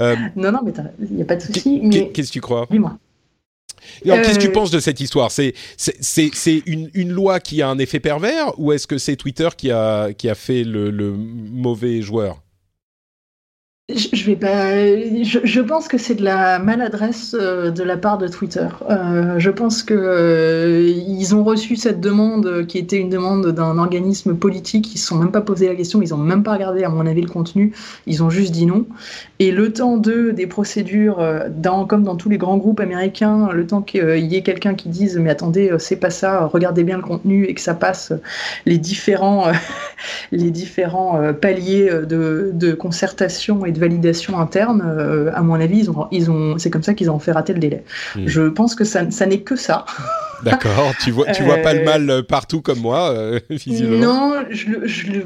Euh, non, non, mais il n'y a pas de souci. Qu'est-ce que tu crois? Dis-moi. Qu'est-ce que tu euh, penses de cette histoire? C'est c'est une, une, loi qui a un effet pervers ou est-ce que c'est Twitter qui a, qui a fait le, le mauvais joueur? Je, vais pas. Je, pense que c'est de la maladresse euh, de la part de Twitter. Euh, je pense que euh, ils ont reçu cette demande qui était une demande d'un organisme politique. Ils se sont même pas posé la question. Ils ont même pas regardé, à mon avis, le contenu. Ils ont juste dit non. Et le temps de des procédures, comme dans tous les grands groupes américains, le temps qu'il y ait quelqu'un qui dise mais attendez, c'est pas ça. Regardez bien le contenu et que ça passe les différents [laughs] les différents paliers de, de concertation et de validation interne, euh, à mon avis, ils ont, ils ont, c'est comme ça qu'ils ont fait rater le délai. Hmm. Je pense que ça, ça n'est que ça. D'accord, tu vois, tu vois pas le euh, mal euh, partout comme moi, [laughs] Non, je, je,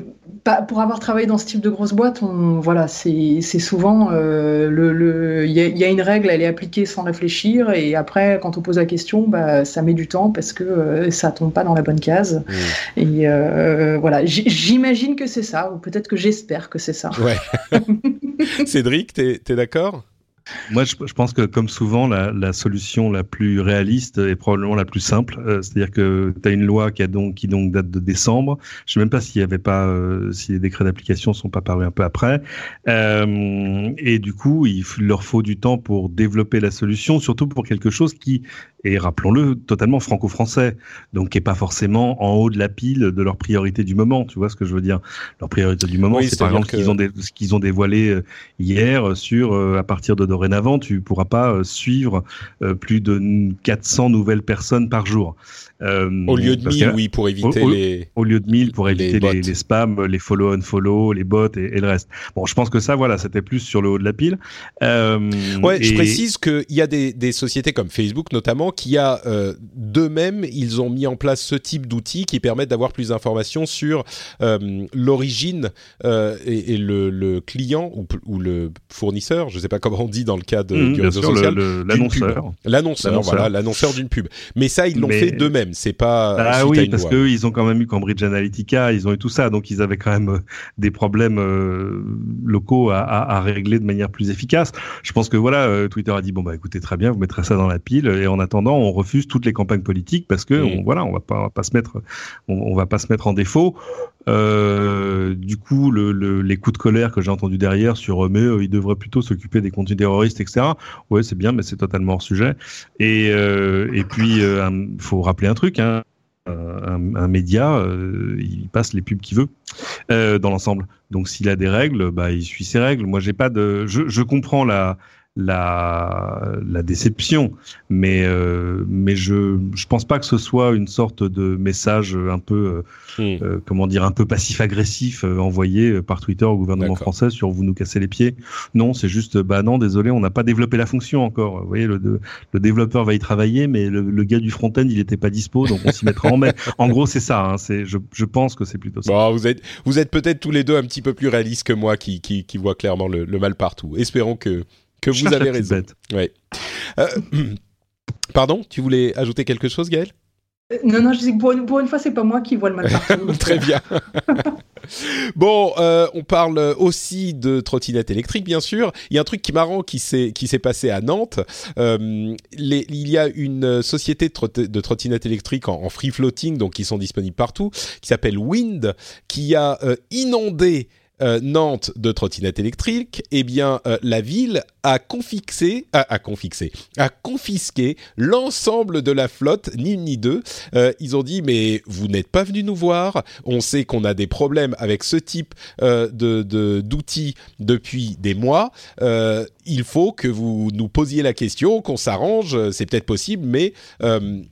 pour avoir travaillé dans ce type de grosse boîte, on, voilà, c'est souvent le, il y, a une règle, elle est appliquée sans réfléchir, et après, quand on pose la question, bah, ça met du temps parce que ça tombe pas dans la bonne case. Hmm. Et voilà, j'imagine que c'est ça, ou peut-être que j'espère que c'est ça. Ouais. [laughs] Cédric, t'es es, d'accord? Moi, je, pense que comme souvent, la, solution la plus réaliste est probablement la plus simple. Euh, c'est-à-dire que tu as une loi qui, a donc, date de décembre. Je sais même pas y avait pas, euh, si les décrets d'application sont pas parus un peu après. Euh, et du coup, il leur faut du temps pour développer la solution, surtout pour quelque chose qui est, rappelons-le, totalement franco-français, donc qui est pas forcément en haut de la pile de leur priorité du moment. Tu vois ce que je veux dire? Leur priorité du moment, c'est par exemple ce qu'ils ont, dévoilé hier sur à partir de dorénavant, tu pourras pas euh, suivre euh, plus de 400 nouvelles personnes par jour. Euh, au lieu de 1000, oui, pour éviter les. Au lieu de 1000, pour éviter les, les, spams, les follow unfollow, les bots et, et, le reste. Bon, je pense que ça, voilà, c'était plus sur le haut de la pile. Euh, ouais, je précise qu'il y a des, des, sociétés comme Facebook notamment qui a euh, d'eux-mêmes, ils ont mis en place ce type d'outils qui permettent d'avoir plus d'informations sur euh, l'origine euh, et, et le, le, client ou, ou, le fournisseur, je ne sais pas comment on dit dans le cas de, mmh, du réseau social, l'annonceur. L'annonceur, voilà, l'annonceur d'une pub. Mais ça, ils l'ont fait d'eux-mêmes. C'est pas. Ah oui, parce qu'eux, ils ont quand même eu Cambridge Analytica, ils ont eu tout ça, donc ils avaient quand même euh, des problèmes locaux à, à, à, régler de manière plus efficace. Je pense que voilà, Twitter a dit bon bah écoutez très bien, vous mettrez ça dans la pile, et en attendant, on refuse toutes les campagnes politiques parce que on, voilà, on va pas, on va pas se mettre, on, on, va pas se mettre en défaut. Euh, du coup, le, le, les coups de colère que j'ai entendus derrière sur mais euh, ils devraient plutôt s'occuper des contenus terroristes, etc. Ouais, c'est bien, mais c'est totalement hors sujet. Et, euh, et puis, il faut rappeler un truc. Hein, un, un, média, il passe les pubs qu'il veut dans l'ensemble. Donc, s'il a des règles, bah, il suit ses règles. Moi, j'ai pas de. Je, je comprends la la, la déception, mais euh, mais je je pense pas que ce soit une sorte de message un peu euh, hmm. euh, comment dire un peu passif agressif euh, envoyé par Twitter au gouvernement français sur vous nous cassez les pieds. Non, c'est juste bah non désolé on n'a pas développé la fonction encore. Vous voyez le le développeur va y travailler, mais le, le gars du front-end il était pas dispo donc on s'y mettra en mai. [laughs] En gros c'est ça. Hein, c'est je, je pense que c'est plutôt ça. Bon, vous êtes vous êtes peut-être tous les deux un petit peu plus réalistes que moi qui qui, qui voit clairement le, le mal partout. Espérons que que vous avez raison. Ouais. Euh, [clears throat] pardon, tu voulais ajouter quelque chose, Gaël euh, non, non, je dis que pour une, pour une fois, c'est pas moi qui vois le mal partout. [laughs] Très bien. [laughs] bon, euh, on parle aussi de trottinette électrique, bien sûr. Il y a un truc qui est marrant qui s'est qui s'est passé à Nantes. Euh, les, il y a une société de, de trottinettes électriques en, en, free floating, donc qui sont disponibles partout, qui s'appelle Wind, qui a euh, inondé euh, Nantes de trottinettes électriques, eh bien, euh, la ville a confixé, a, confixé, a confisqué l'ensemble de la flotte, ni une ni deux. Euh, ils ont dit, mais vous n'êtes pas venu nous voir. On sait qu'on a des problèmes avec ce type de d'outils depuis des mois. il faut que vous nous posiez la question, qu'on s'arrange. C'est peut-être possible, mais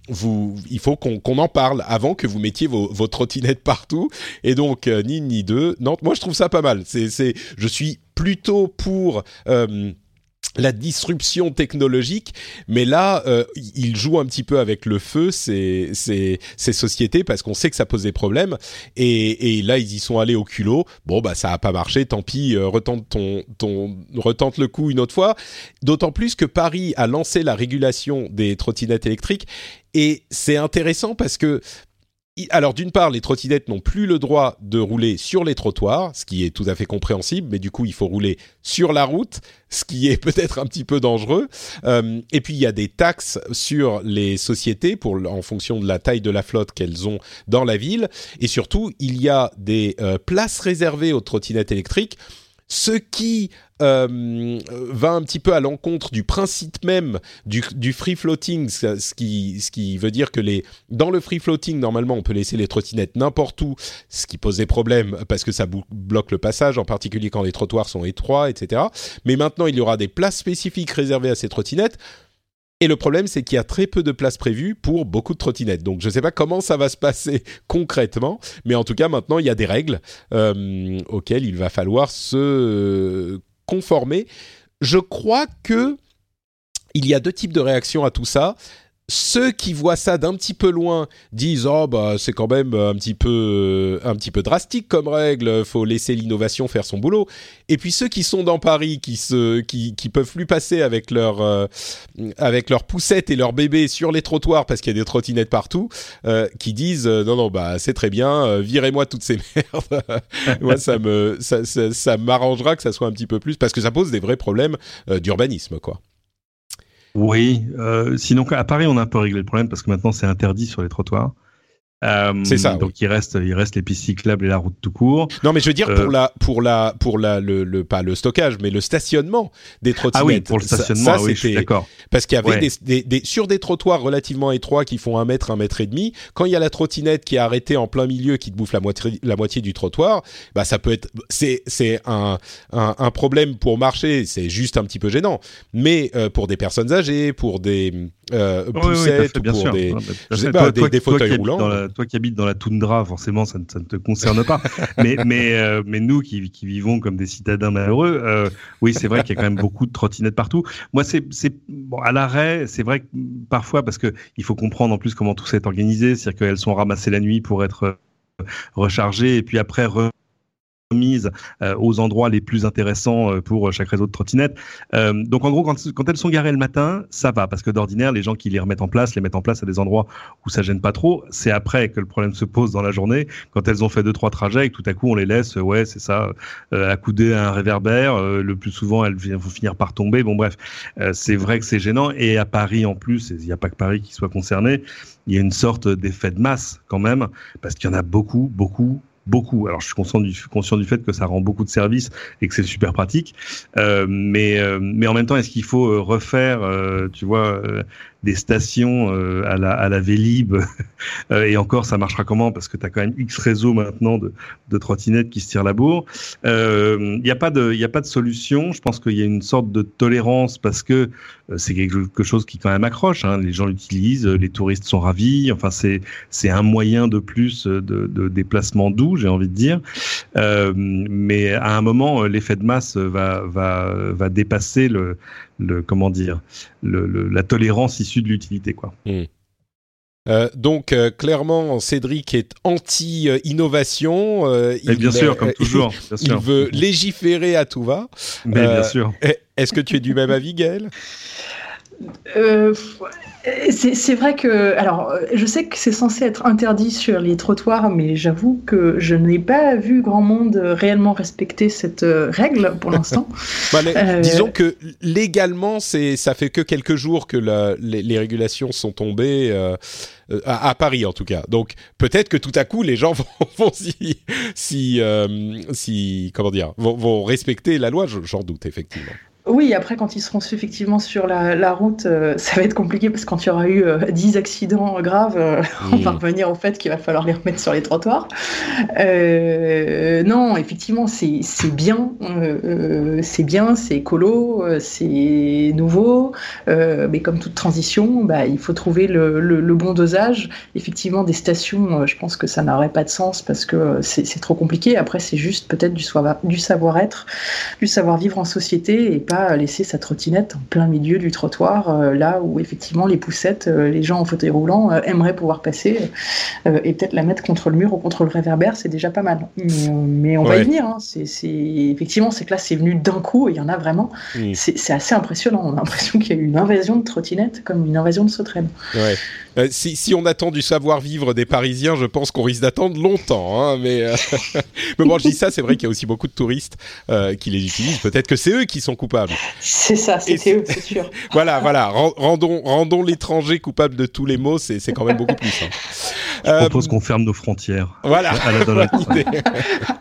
vous, il faut qu'on en parle avant que vous mettiez vos, vos trottinettes partout. Et donc, ni une ni deux. Nantes, moi, je trouve ça pas mal. C'est, je suis plutôt pour euh, la disruption technologique, mais là, euh, il joue un petit peu avec le feu ces, ces, ces sociétés parce qu'on sait que ça pose des problèmes. Et, et, là, ils y sont allés au culot. Bon, bah ça a pas marché. Tant pis, euh, retente ton, ton, retente le coup une autre fois. D'autant plus que Paris a lancé la régulation des trottinettes électriques. Et c'est intéressant parce que alors d'une part, les trottinettes n'ont plus le droit de rouler sur les trottoirs, ce qui est tout à fait compréhensible, mais du coup il faut rouler sur la route, ce qui est [laughs] peut-être un petit peu dangereux. Euh, et puis il y a des taxes sur les sociétés pour, en fonction de la taille de la flotte qu'elles ont dans la ville. Et surtout, il y a des euh, places réservées aux trottinettes électriques ce qui euh, va un petit peu à l'encontre du principe même du, free floating, ce qui, veut dire que les, dans le free floating, normalement, on peut laisser les trottinettes n'importe où, ce qui pose des problèmes parce que ça bloque le passage, en particulier quand les trottoirs sont étroits, etc. Mais maintenant, il y aura des places spécifiques réservées à ces trottinettes et le problème, c'est qu'il y a très peu de places prévues pour beaucoup de trottinettes. Donc, je ne sais pas comment ça va se passer [laughs] concrètement, mais en tout cas, maintenant, il y a des règles euh, auxquelles il va falloir se conformer. Je crois que il y a deux types de réactions à tout ça ceux qui voient ça d'un petit peu loin disent oh bah c'est quand même un petit peu un petit peu drastique comme règle faut laisser l'innovation faire son boulot. Et puis ceux qui sont dans Paris qui se qui, qui peuvent plus passer avec leur euh, avec leurs poussettes et leurs bébés sur les trottoirs parce qu'il y a des trottinettes partout euh, qui disent euh, non non bah c'est très bien virez-moi toutes ces [laughs] merdes. Moi ça me ça, ça, ça m'arrangera que ça soit un petit peu plus parce que ça pose des vrais problèmes d'urbanisme quoi oui, euh, sinon à Paris on a un peu réglé le problème parce que maintenant c'est interdit sur les trottoirs. Euh, c'est ça. Donc il reste, il reste les pistes cyclables et la route tout court. Non, mais je veux dire pour euh, la, pour la, pour la, le, le, pas le stockage, mais le stationnement des trottinettes. Ah oui, pour le stationnement, oui, d'accord. Parce qu'il y avait des, des, sur des trottoirs relativement étroits qui font un mètre, un mètre et demi. Quand il y a la trottinette qui est arrêtée en plein milieu, qui te bouffe la moitié, la moitié du trottoir, bah ça peut être, c'est, c'est un, un, un, problème pour marcher. C'est juste un petit peu gênant. Mais euh, pour des personnes âgées, pour des euh, poussettes, bien pour sûr. des, je sais pas, des, fauteuils roulants. toi qui habites dans la toundra, forcément, ça ne, ça ne te concerne pas. [laughs] mais, mais, euh, mais nous qui, qui, vivons comme des citadins malheureux, euh, oui, c'est vrai qu'il y a quand même beaucoup de trottinettes partout. Moi, c'est bon, à l'arrêt, c'est vrai que parfois, parce que il faut comprendre en plus comment tout ça est organisé, c'est-à-dire qu'elles sont ramassées la nuit pour être rechargées et puis après mise euh, aux endroits les plus intéressants euh, pour chaque réseau de trottinettes. Euh, donc en gros, quand, elles sont garées le matin, ça va parce que d'ordinaire, les gens qui les remettent en place, les mettent en place à des endroits où ça gêne pas trop. C'est après que le problème se pose dans la journée, quand elles ont fait deux trois trajets et que tout à coup on les laisse, ouais, c'est ça, accoudées à un réverbère. le plus souvent, elles vont finir par tomber. Bon bref, c'est vrai que c'est gênant. Et à Paris en plus, il n'y a pas que Paris qui soit concerné. Il y a une sorte d'effet de masse quand même, parce qu'il y en a beaucoup, beaucoup, beaucoup. Alors je suis conscient du, conscient du fait que ça rend beaucoup de services et que c'est super pratique, euh, mais euh, mais en même temps, est-ce qu'il faut euh, refaire, tu vois, des stations euh, à, la, à la Vélib. [laughs] Euh, et encore, ça marchera comment? Parce que tu as quand même X réseaux maintenant de, de trottinettes qui se tirent la bourre. Il euh, n'y a, pas de, y a pas de solution. Je pense qu'il y a une sorte de tolérance parce que c'est quelque chose qui quand même accroche. Hein. Les gens l'utilisent, les touristes sont ravis. Enfin, c'est c'est un moyen de plus de, de déplacement doux, j'ai envie de dire. Euh, mais à un moment, l'effet de masse va va va dépasser le le comment dire le, la tolérance issue de l'utilité quoi. Hmm. Euh, donc euh, clairement, Cédric est anti-innovation. Euh, bien sûr, comme toujours. [laughs] il veut légiférer à tout va. Mais bien sûr. Est-ce que tu es du même avis, Gaël? Euh, c'est vrai que, alors, je sais que c'est censé être interdit sur les trottoirs, mais j'avoue que je n'ai pas vu grand monde réellement respecter cette euh, règle pour l'instant. [laughs] Bah, euh, disons que légalement, c'est ça fait que quelques jours que les, régulations sont tombées. à, Paris en tout cas. Donc peut-être que tout à coup les gens [laughs] vont, si, si, si, comment dire, vont respecter la loi. J'en doute effectivement. Oui, après, quand ils seront effectivement sur la, route, euh, ça va être compliqué parce que quand il y aura eu 10 euh, accidents graves, euh, [laughs] on va revenir au fait qu'il va falloir les remettre sur les trottoirs. non, effectivement, c'est bien, c'est bien, c'est écolo, c'est nouveau, mais comme toute transition, bah, il faut trouver le, bon dosage. Effectivement, des stations, je pense que ça n'aurait pas de sens parce que c'est trop compliqué. Après, c'est juste peut-être du, du savoir-être, du savoir-vivre en société et pas laisser sa trottinette en plein milieu du trottoir, euh, là où effectivement les poussettes, euh, les gens en fauteuil roulant euh, aimeraient pouvoir passer, et peut-être la mettre contre le mur ou contre le réverbère, c'est déjà pas mal. Mais, on va y venir. Hein. C'est, effectivement, c'est que là, c'est venu d'un coup, et il y en a vraiment. C'est, assez impressionnant. On a l'impression qu'il y a eu une invasion de trottinettes comme une invasion de sauterelles. Ouais. Si, on attend du savoir-vivre des Parisiens, je pense qu'on risque d'attendre longtemps. Hein, mais, [laughs] mais bon, je dis ça, c'est vrai qu'il y a aussi beaucoup de touristes qui les utilisent. Peut-être que c'est eux qui sont coupables. C'est ça, c'était eux, c'est sûr. [laughs] voilà, voilà. Rendons, rendons l'étranger coupable de tous les maux, c'est quand même beaucoup plus. Hein. Je propose euh, qu'on ferme nos frontières. Voilà.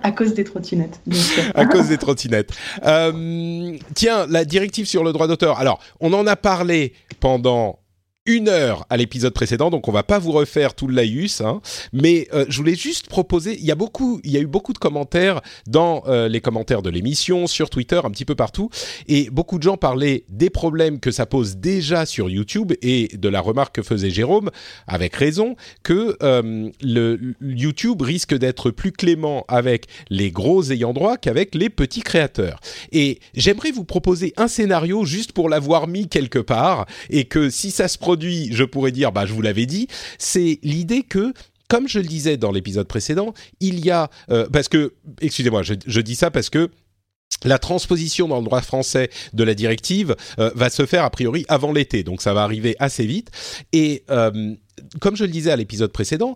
À, [laughs] cause des trottinettes. À cause des trottinettes. Euh, tiens, la directive sur le droit d'auteur. Alors, on en a parlé pendant une heure à l'épisode précédent, donc on va pas vous refaire tout le laïus, hein, mais euh, je voulais juste proposer, il y a beaucoup, il y a eu beaucoup de commentaires dans euh, les commentaires de l'émission, sur Twitter, un petit peu partout, et beaucoup de gens parlaient des problèmes que ça pose déjà sur YouTube et de la remarque que faisait Jérôme, avec raison, que euh, le YouTube risque d'être plus clément avec les gros ayants droit qu'avec les petits créateurs. Et j'aimerais vous proposer un scénario juste pour l'avoir mis quelque part et que si ça se produit je pourrais dire, bah, je vous l'avais dit, c'est l'idée que comme je le disais dans l'épisode précédent, il y a euh, parce que excusez-moi, je, dis ça parce que la transposition dans le droit français de la directive euh, va se faire a priori avant l'été, donc ça va arriver assez vite. Et euh, comme je le disais à l'épisode précédent,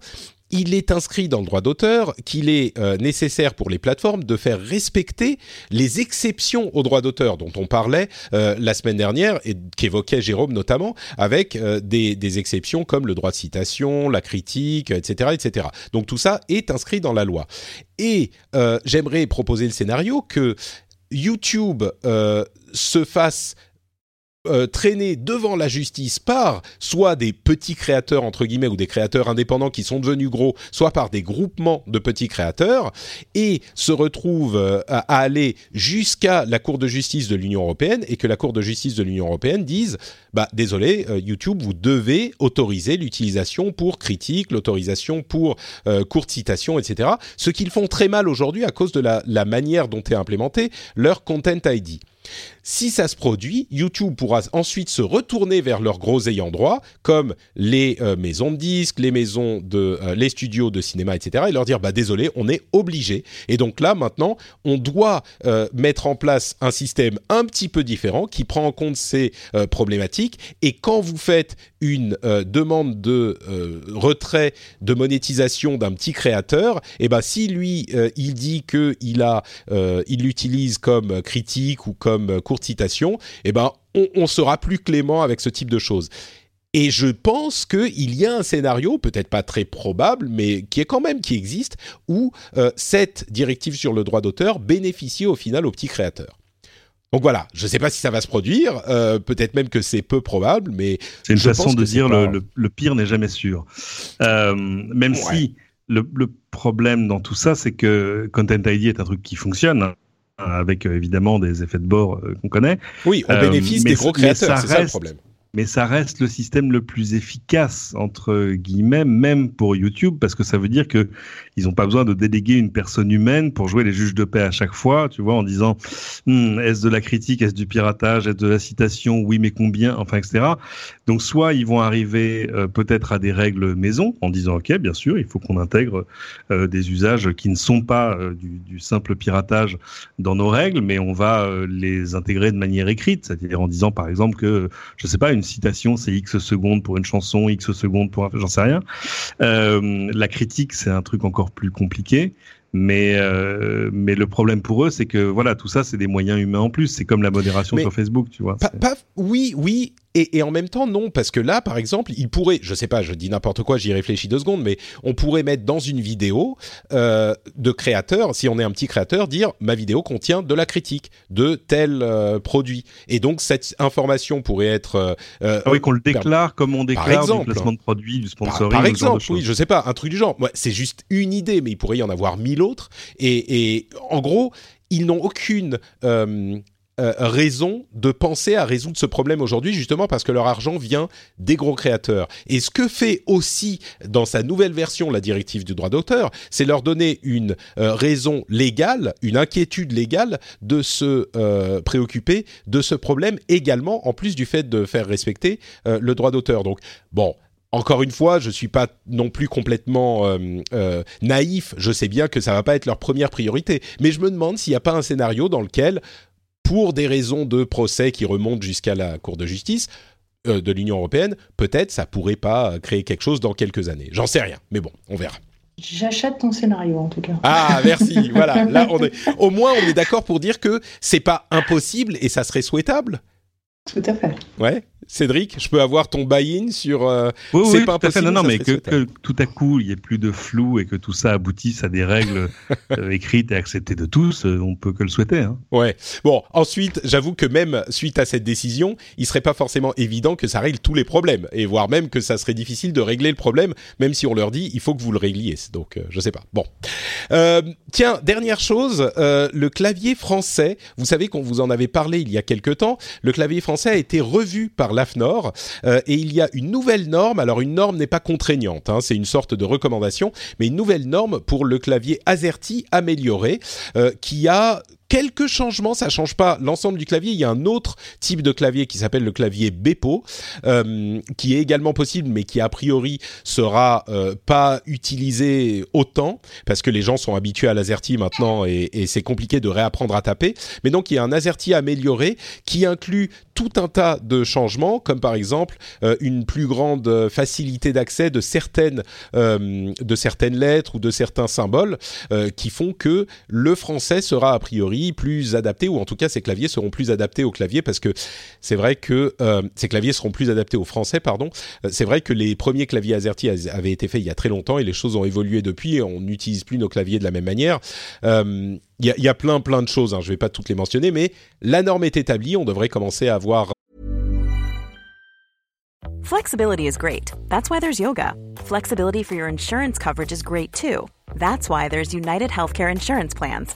il est inscrit dans le droit d'auteur qu'il est euh, nécessaire pour les plateformes de faire respecter les exceptions au droit d'auteur dont on parlait euh, la semaine dernière et qu'évoquait Jérôme notamment avec euh, des, des, exceptions comme le droit de citation, la critique, etc., etc. Donc tout ça est inscrit dans la loi. Et j'aimerais proposer le scénario que YouTube se fasse euh, traîner devant la justice par soit des petits créateurs entre guillemets ou des créateurs indépendants qui sont devenus gros, soit par des groupements de petits créateurs et se retrouve euh, à, aller jusqu'à la Cour de justice de l'Union européenne et que la Cour de justice de l'Union européenne dise bah désolé euh, YouTube vous devez autoriser l'utilisation pour critique, l'autorisation pour courte citation, etc. Ce qu'ils font très mal aujourd'hui à cause de la, la manière dont est implémenté leur Content ID. Si ça se produit, YouTube pourra ensuite se retourner vers leurs gros ayants droit, comme les euh, maisons de disques, les maisons de, euh, les studios de cinéma, etc., et leur dire bah désolé, on est obligé. Et donc là maintenant, on doit euh, mettre en place un système un petit peu différent qui prend en compte ces problématiques. Et quand vous faites une demande de retrait de monétisation d'un petit créateur, et eh ben si lui il dit que il a, il l'utilise comme critique ou comme court citation, eh ben, on, sera plus clément avec ce type de choses. Et je pense qu'il y a un scénario, peut-être pas très probable, mais qui est quand même qui existe, où euh, cette directive sur le droit d'auteur bénéficie au final aux petits créateurs. Donc voilà, je ne sais pas si ça va se produire, euh, peut-être même que c'est peu probable, mais c'est une façon de dire le, pire n'est jamais sûr. Euh, même si le, problème dans tout ça, c'est que Content ID est un truc qui fonctionne avec euh, évidemment des effets de bord euh, qu'on connaît. Oui, on bénéficie des gros créateurs, c'est ça le problème mais ça reste le système le plus efficace entre guillemets, même pour YouTube, parce que ça veut dire que ils n'ont pas besoin de déléguer une personne humaine pour jouer les juges de paix à chaque fois, tu vois, en disant hmm, est-ce de la critique, est-ce du piratage, est-ce de la citation, oui mais combien, enfin etc. Donc soit ils vont arriver euh, peut-être à des règles maison en disant ok bien sûr il faut qu'on intègre euh, des usages qui ne sont pas euh, du, simple piratage dans nos règles, mais on va les intégrer de manière écrite, c'est-à-dire en disant par exemple que je sais pas une citation, c'est X secondes pour une chanson, X secondes pour un, j'en sais rien. La critique, c'est un truc encore plus compliqué. Mais euh, mais le problème pour eux, c'est que voilà, tout ça, c'est des moyens humains en plus. C'est comme la modération sur Facebook, tu vois. oui, oui, et, en même temps, non, parce que là, par exemple, il pourrait, je sais pas, je dis n'importe quoi, j'y réfléchis deux secondes, mais on pourrait mettre dans une vidéo euh, de créateur, si on est un petit créateur, dire ma vidéo contient de la critique de tel euh, produit, et donc cette information pourrait être. Euh, euh ah oui, qu'on le déclare comme on déclare exemple, du placement de produit, du sponsoring. Par, exemple, oui, je sais pas, un truc du genre. Ouais, c'est juste une idée, mais il pourrait y en avoir mille autres, et, et en gros, ils n'ont aucune euh, raison de penser à résoudre ce problème aujourd'hui, justement parce que leur argent vient des gros créateurs. Et ce que fait aussi dans sa nouvelle version la directive du droit d'auteur, c'est leur donner une euh, raison légale, une inquiétude légale de se euh, préoccuper de ce problème également, en plus du fait de faire respecter le droit d'auteur. Donc, bon, encore une fois, je suis pas non plus complètement naïf. Je sais bien que ça va pas être leur première priorité, mais je me demande s'il n'y a pas un scénario dans lequel pour des raisons de procès qui remontent jusqu'à la Cour de justice euh, de l'Union européenne, peut-être ça pourrait pas créer quelque chose dans quelques années. J'en sais rien, mais bon, on verra. J'achète ton scénario en tout cas. Ah merci, [laughs] voilà. Là, on est, au moins on est d'accord pour dire que c'est pas impossible et ça serait souhaitable. Tout à fait. Ouais. Cédric, je peux avoir ton buy-in sur. Euh, oui, c'est pas impossible. Non, non, mais que, tout à coup il y ait plus de flou et que tout ça aboutisse à des règles [laughs] euh, écrites et acceptées de tous, euh, on peut que le souhaiter. Hein. Ouais. Bon, ensuite, j'avoue que même suite à cette décision, il serait pas forcément évident que ça règle tous les problèmes et voire même que ça serait difficile de régler le problème, même si on leur dit il faut que vous le régliez. Donc, je sais pas. Bon. tiens, dernière chose, le clavier français. Vous savez qu'on vous en avait parlé il y a quelque temps. Le clavier français a été revu par euh, et il y a une nouvelle norme. Alors une norme n'est pas contraignante, hein, c'est une sorte de recommandation, mais une nouvelle norme pour le clavier AZERTY amélioré euh, qui a quelques changements, ça change pas l'ensemble du clavier. Il y a un autre type de clavier qui s'appelle le clavier Bepo, euh, qui est également possible, mais qui a priori sera euh, pas utilisé autant parce que les gens sont habitués à l'AZERTY maintenant et, et c'est compliqué de réapprendre à taper. Mais donc il y a un AZERTY amélioré qui inclut tout un tas de changements, comme par exemple euh, une plus grande facilité d'accès de certaines euh, de certaines lettres ou de certains symboles euh, qui font que le français sera a priori plus adapté, ou en tout cas ces claviers seront plus adaptés au clavier, parce que c'est vrai que euh, ces claviers seront plus adaptés au français, pardon. Euh, c'est vrai que les premiers claviers AZERTY avaient été faits il y a très longtemps et les choses ont évolué depuis. On n'utilise plus nos claviers de la même manière. Euh, il y, a, y, a plein plein de choses. Hein, je vais pas toutes les mentionner, mais la norme est établie. On devrait commencer à avoir. Flexibility is great. That's why there's yoga. Flexibility for your insurance coverage is great too. That's why there's United Healthcare Insurance Plans.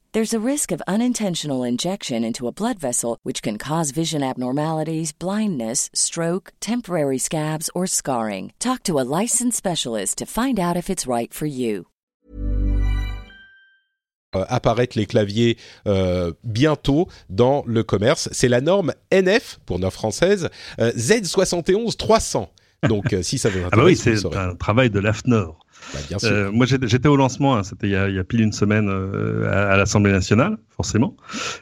There's a risk of unintentional injection into a blood vessel, which can cause vision abnormalities, blindness, stroke, temporary scabs, or scarring. Talk to a licensed specialist to find out if it's right for you. Euh, apparaître les claviers euh, bientôt dans le commerce. C'est la norme NF pour nos française euh, Z71 300. Donc, euh, si ça veut ah bah oui, c'est un travail de l'AFNOR. Bah, moi, j'étais au lancement, hein, c'était il, y a pile une semaine à, l'Assemblée nationale, forcément.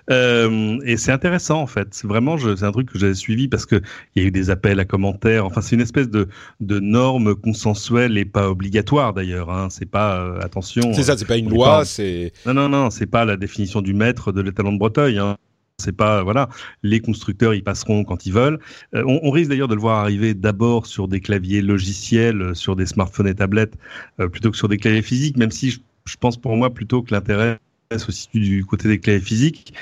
et c'est intéressant, en fait. Vraiment, c'est un truc que j'ai suivi parce qu'il y a eu des appels à commentaires. Enfin, c'est une espèce de, de norme consensuelle et pas obligatoire, d'ailleurs. Hein. C'est pas, attention. C'est ça, c'est pas une loi, c'est. Non, non, non, c'est pas la définition du maître de l'étalon de Breteuil. Hein. C'est pas voilà, les constructeurs ils passeront quand ils veulent. Euh, on, risque d'ailleurs de le voir arriver d'abord sur des claviers logiciels, euh, sur des smartphones et tablettes, euh, plutôt que sur des claviers physiques. Même si je pense pour moi plutôt que l'intérêt se situe du côté des claviers physiques,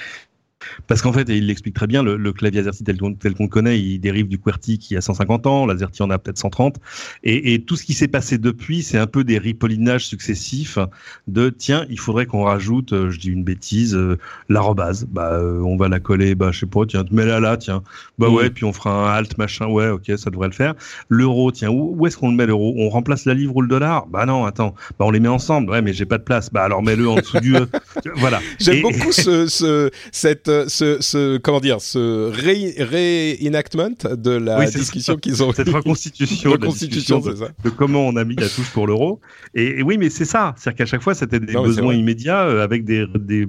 parce qu'en fait, et il l'explique très bien, le, clavier AZERTY tel, tel qu'on le connaît, il dérive du QWERTY qui a 150 ans, l'AZERTY en a peut-être 130, et, et, tout ce qui s'est passé depuis, c'est un peu des ripollinages successifs de tiens, il faudrait qu'on rajoute, euh, je dis une bêtise, euh, l'arrobase, bah euh, on va la coller, bah je sais pas, tiens, mets-la là, tiens, bah ouais, puis on fera un alt machin, ouais, ok, ça devrait le faire. L'euro, tiens, où, où est-ce qu'on le met l'euro? On remplace la livre ou le dollar? Bah non, attends, bah on les met ensemble, ouais, mais j'ai pas de place, bah alors mets-le en dessous du E. [laughs] voilà. J'aime beaucoup ce, ce, cette ce, ce, comment dire, ce reenactment de la discussion qu'ils ont cette reconstitution, de, de, comment on a mis la touche pour l'euro. Et, oui, mais c'est ça, c'est-à-dire qu'à chaque fois, c'était des besoins immédiats euh, avec des, des,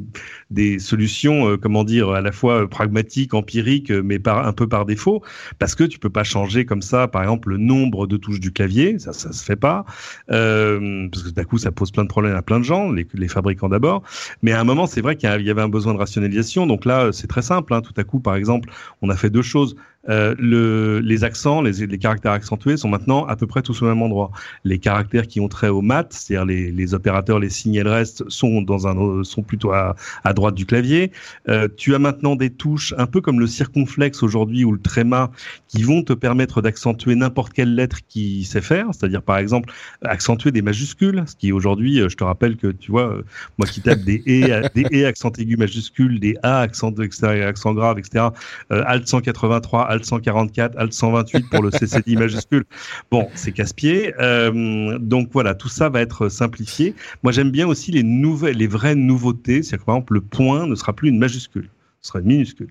des solutions, euh, comment dire, à la fois pragmatiques, empiriques, mais par un peu par défaut, parce que tu peux pas changer comme ça, par exemple, le nombre de touches du clavier, ça, ça se fait pas, euh, parce que d'un coup, ça pose plein de problèmes à plein de gens, les, les fabricants d'abord. Mais à un moment, c'est vrai qu'il y avait un besoin de rationalisation. Donc là, c'est très simple. Hein. Tout à coup, par exemple, on a fait deux choses. Euh, le, les accents, les, caractères accentués sont maintenant à peu près tous au même endroit. Les caractères qui ont trait au mat, c'est-à-dire les, opérateurs, les signes et le reste, sont dans un sont plutôt à, droite du clavier. Euh, tu as maintenant des touches un peu comme le circonflexe aujourd'hui ou le tréma qui vont te permettre d'accentuer n'importe quelle lettre qui sait faire. C'est-à-dire par exemple accentuer des majuscules, ce qui aujourd'hui, euh, je te rappelle que tu vois, moi qui tape des e, des e accent aigu majuscule, des a accent accent grave, etc. Alt 183 Alt 144, Alt 128 pour le CCD majuscule. Bon, c'est casse-pied. Euh, donc voilà, tout ça va être simplifié. Moi, j'aime bien aussi les nouvelles, les vraies nouveautés. C'est-à-dire que par exemple, le point ne sera plus une majuscule ce serait minuscule.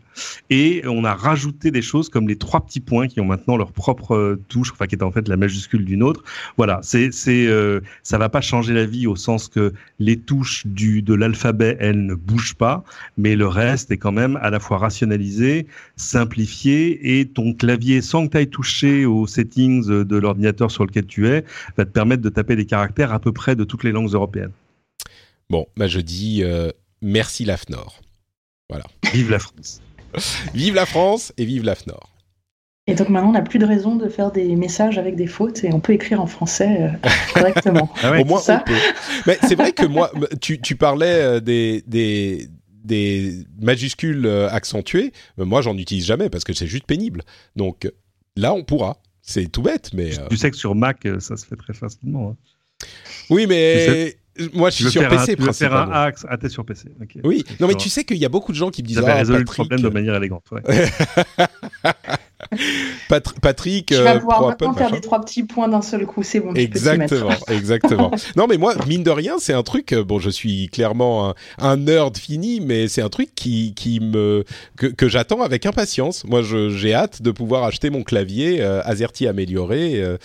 Et on a rajouté des choses comme les trois petits points qui ont maintenant leur propre euh, touche, enfin qui est en fait la majuscule d'une autre. Voilà, c'est c'est euh, ça va pas changer la vie au sens que les touches du de l'alphabet elles ne bougent pas, mais le reste est quand même à la fois rationalisé, simplifié et ton clavier sans que tu ailles toucher aux settings de l'ordinateur sur lequel tu es va te permettre de taper des caractères à peu près de toutes les langues européennes. Bon, bah je dis euh, merci l'AFNOR. Voilà. Vive la France. vive la France et vive l'AFNOR. Et donc maintenant, on n'a plus de raison de faire des messages avec des fautes et on peut écrire en français euh, correctement. [laughs] ah Au moins, ça. on peut. Mais c'est vrai que moi, tu, tu parlais euh, des, des, des majuscules euh, accentuées. Moi, j'en utilise jamais parce que c'est juste pénible. Donc là, on pourra. C'est tout bête, mais. Tu sais que sur Mac, ça se fait très facilement. Hein. Oui, mais moi, je suis sur PC. faire un axe. Ah, t'es sur PC. Oui, non, mais tu sais qu'il y a beaucoup de gens qui me disent. Vous avez ah, résolu le problème de manière élégante. Ouais. [laughs] [laughs] Patrick. Tu vas euh, pouvoir maintenant faire des trois petits points d'un seul coup, c'est bon. Exactement, [laughs] exactement. [laughs] non, mais moi, mine de rien, c'est un truc. Euh, bon, je suis clairement un, nerd fini, mais c'est un truc qui, qui me que, que j'attends avec impatience. Moi, j'ai hâte de pouvoir acheter mon clavier euh, AZERTY amélioré euh,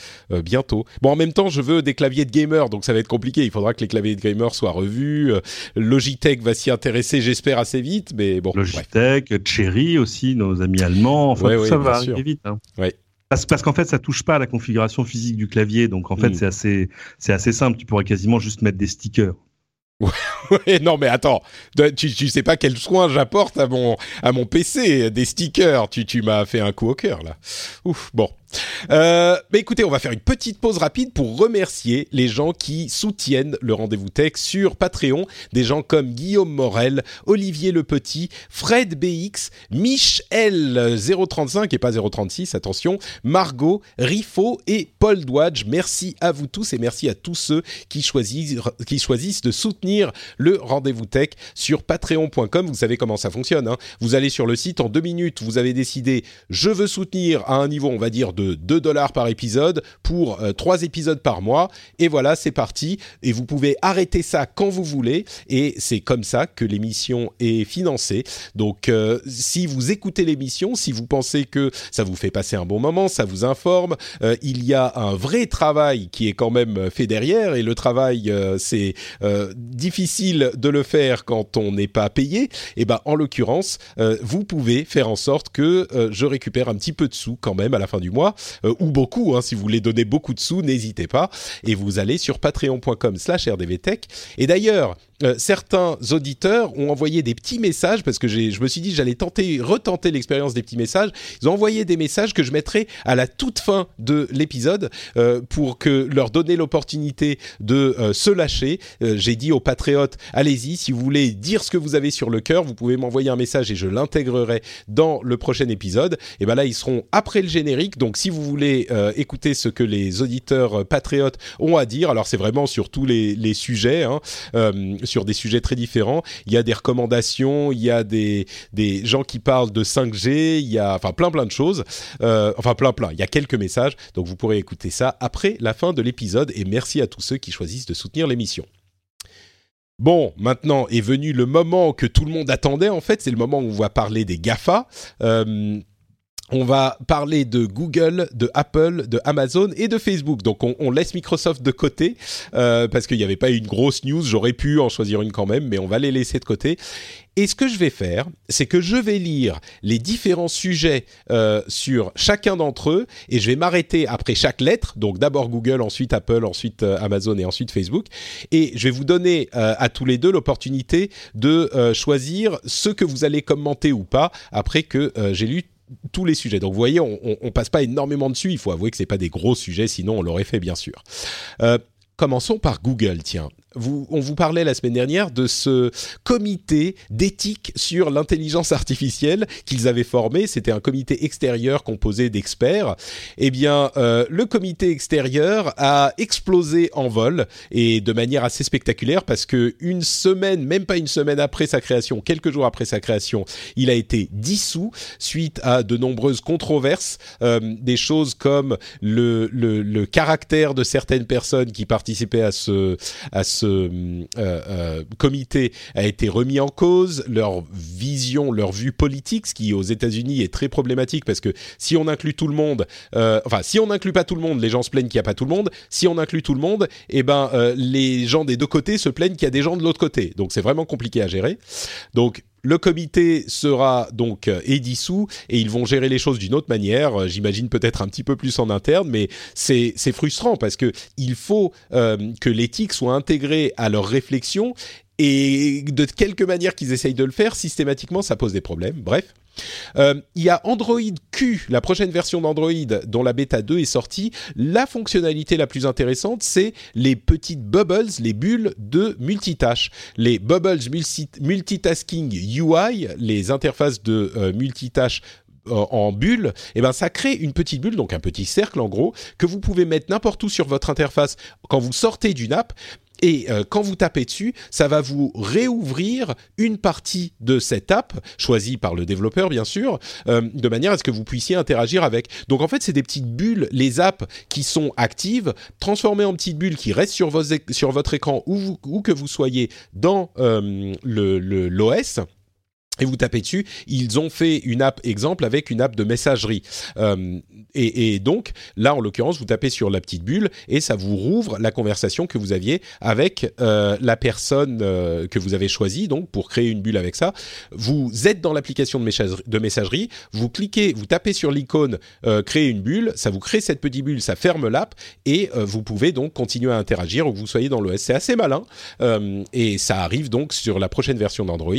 bientôt. Bon, en même temps, je veux des claviers de gamer, donc ça va être compliqué. Il faudra que les claviers de gamer soient revus. Logitech va s'y intéresser, j'espère assez vite, mais bon. Logitech, Cherry aussi, nos amis allemands. Enfin, tout ça va vite. Hein. Ouais. Parce, parce qu'en fait, ça touche pas à la configuration physique du clavier, donc en fait, mm. c'est assez, c'est assez simple. Tu pourrais quasiment juste mettre des stickers. [laughs] Ouais, non mais attends, tu, tu sais pas quel soin j'apporte à mon à mon PC, des stickers. Tu tu m'as fait un coup au cœur là. Ouf, bon. Euh, écoutez, on va faire une petite pause rapide pour remercier les gens qui soutiennent le rendez-vous tech sur Patreon. Des gens comme Guillaume Morel, Olivier Le Petit, Fred BX, Michel 035 et pas 036, attention, Margot, Rifo et Paul Douadge. Merci à vous tous et merci à tous ceux qui choisissent, qui choisissent de soutenir le rendez-vous tech sur patreon.com. Vous savez comment ça fonctionne. Hein vous allez sur le site en deux minutes, vous avez décidé je veux soutenir à un niveau, on va dire, de de 2 dollars par épisode pour 3 épisodes par mois. Et voilà, c'est parti. Et vous pouvez arrêter ça quand vous voulez. Et c'est comme ça que l'émission est financée. Donc, si vous écoutez l'émission, si vous pensez que ça vous fait passer un bon moment, ça vous informe, il y a un vrai travail qui est quand même fait derrière. Et le travail, c'est difficile de le faire quand on n'est pas payé. Et ben, en l'occurrence, vous pouvez faire en sorte que je récupère un petit peu de sous quand même à la fin du mois, ou beaucoup. Hein, si vous voulez donner beaucoup de sous, n'hésitez pas. Et vous allez sur patreon.com/rdvtech. Et d'ailleurs, euh, certains auditeurs ont envoyé des petits messages parce que je me suis dit j'allais tenter, retenter l'expérience des petits messages. Ils ont envoyé des messages que je mettrai à la toute fin de l'épisode euh, pour que leur donner l'opportunité de euh, se lâcher. J'ai dit aux patriotes allez-y si vous voulez dire ce que vous avez sur le cœur, vous pouvez m'envoyer un message et je l'intégrerai dans le prochain épisode. Et ben là ils seront après le générique. Donc si vous voulez écouter ce que les auditeurs patriotes ont à dire, alors c'est vraiment sur tous les, sujets. Hein, des sujets très différents. Il y a des recommandations, il y a des, des gens qui parlent de 5G, il y a enfin plein plein de choses. Euh, enfin plein plein, il y a quelques messages. Donc vous pourrez écouter ça après la fin de l'épisode. Et merci à tous ceux qui choisissent de soutenir l'émission. Bon, maintenant est venu le moment que tout le monde attendait. En fait, c'est le moment où on va parler des Gafa. Euh, on va parler de Google, de Apple, de Amazon et de Facebook. Donc on, laisse Microsoft de côté euh, parce qu'il n'y avait pas une grosse news. J'aurais pu en choisir une quand même, mais on va les laisser de côté. Et ce que je vais faire, c'est que je vais lire les différents sujets euh, sur chacun d'entre eux et je vais m'arrêter après chaque lettre. Donc d'abord Google, ensuite Apple, ensuite euh, Amazon et ensuite Facebook. Et je vais vous donner à tous les deux l'opportunité de choisir ce que vous allez commenter ou pas après que j'ai lu tous les sujets. Donc vous voyez, on, passe pas énormément dessus. Il faut avouer que c'est pas des gros sujets, sinon on l'aurait fait bien sûr. Euh, commençons par Google, tiens on vous parlait la semaine dernière de ce comité d'éthique sur l'intelligence artificielle qu'ils avaient formé. C'était un comité extérieur composé d'experts. Eh bien, euh, le comité extérieur a explosé en vol et de manière assez spectaculaire parce que une semaine, même pas une semaine après sa création, quelques jours après sa création, il a été dissous suite à de nombreuses controverses, euh, des choses comme le, le, caractère de certaines personnes qui participaient à ce à ce ce euh, euh, comité a été remis en cause, leur vision, leur vue politique, ce qui aux États-Unis est très problématique parce que si on inclut tout le monde, euh, enfin si on n'inclut pas tout le monde, les gens se plaignent qu'il n'y a pas tout le monde. Si on inclut tout le monde, eh ben les gens des deux côtés se plaignent qu'il y a des gens de l'autre côté. Donc c'est vraiment compliqué à gérer. Donc le comité sera donc euh, dissous et ils vont gérer les choses d'une autre manière. Euh, j'imagine peut-être un petit peu plus en interne, mais c'est frustrant parce que il faut euh, que l'éthique soit intégrée à leur réflexion et de quelque manière qu'ils essayent de le faire, systématiquement, ça pose des problèmes. Bref. Euh, il y a Android Q, la prochaine version d'Android dont la bêta 2 est sortie. La fonctionnalité la plus intéressante, c'est les petites bubbles, les bulles de multitâche. Les bubbles multitasking UI, les interfaces de euh, multitâche euh, en bulle, et eh ben ça crée une petite bulle, donc un petit cercle en gros, que vous pouvez mettre n'importe où sur votre interface quand vous sortez d'une app et euh, quand vous tapez dessus, ça va vous réouvrir une partie de cette app, choisie par le développeur bien sûr, euh, de manière à ce que vous puissiez interagir avec. Donc en fait, c'est des petites bulles, les apps qui sont actives, transformées en petites bulles qui restent sur, votre écran où, où, que vous soyez dans euh, l'OS et vous tapez dessus, ils ont fait une app exemple avec une app de messagerie. Euh, et, et, donc, là, en l'occurrence, vous tapez sur la petite bulle et ça vous rouvre la conversation que vous aviez avec euh, la personne euh, que vous avez choisie, donc pour créer une bulle avec ça. Vous êtes dans l'application de messagerie, vous cliquez, vous tapez sur l'icône euh, créer une bulle, ça vous crée cette petite bulle, ça ferme l'app et euh, vous pouvez donc continuer à interagir où que vous soyez dans l'OS. C'est assez malin euh, et ça arrive donc sur la prochaine version d'Android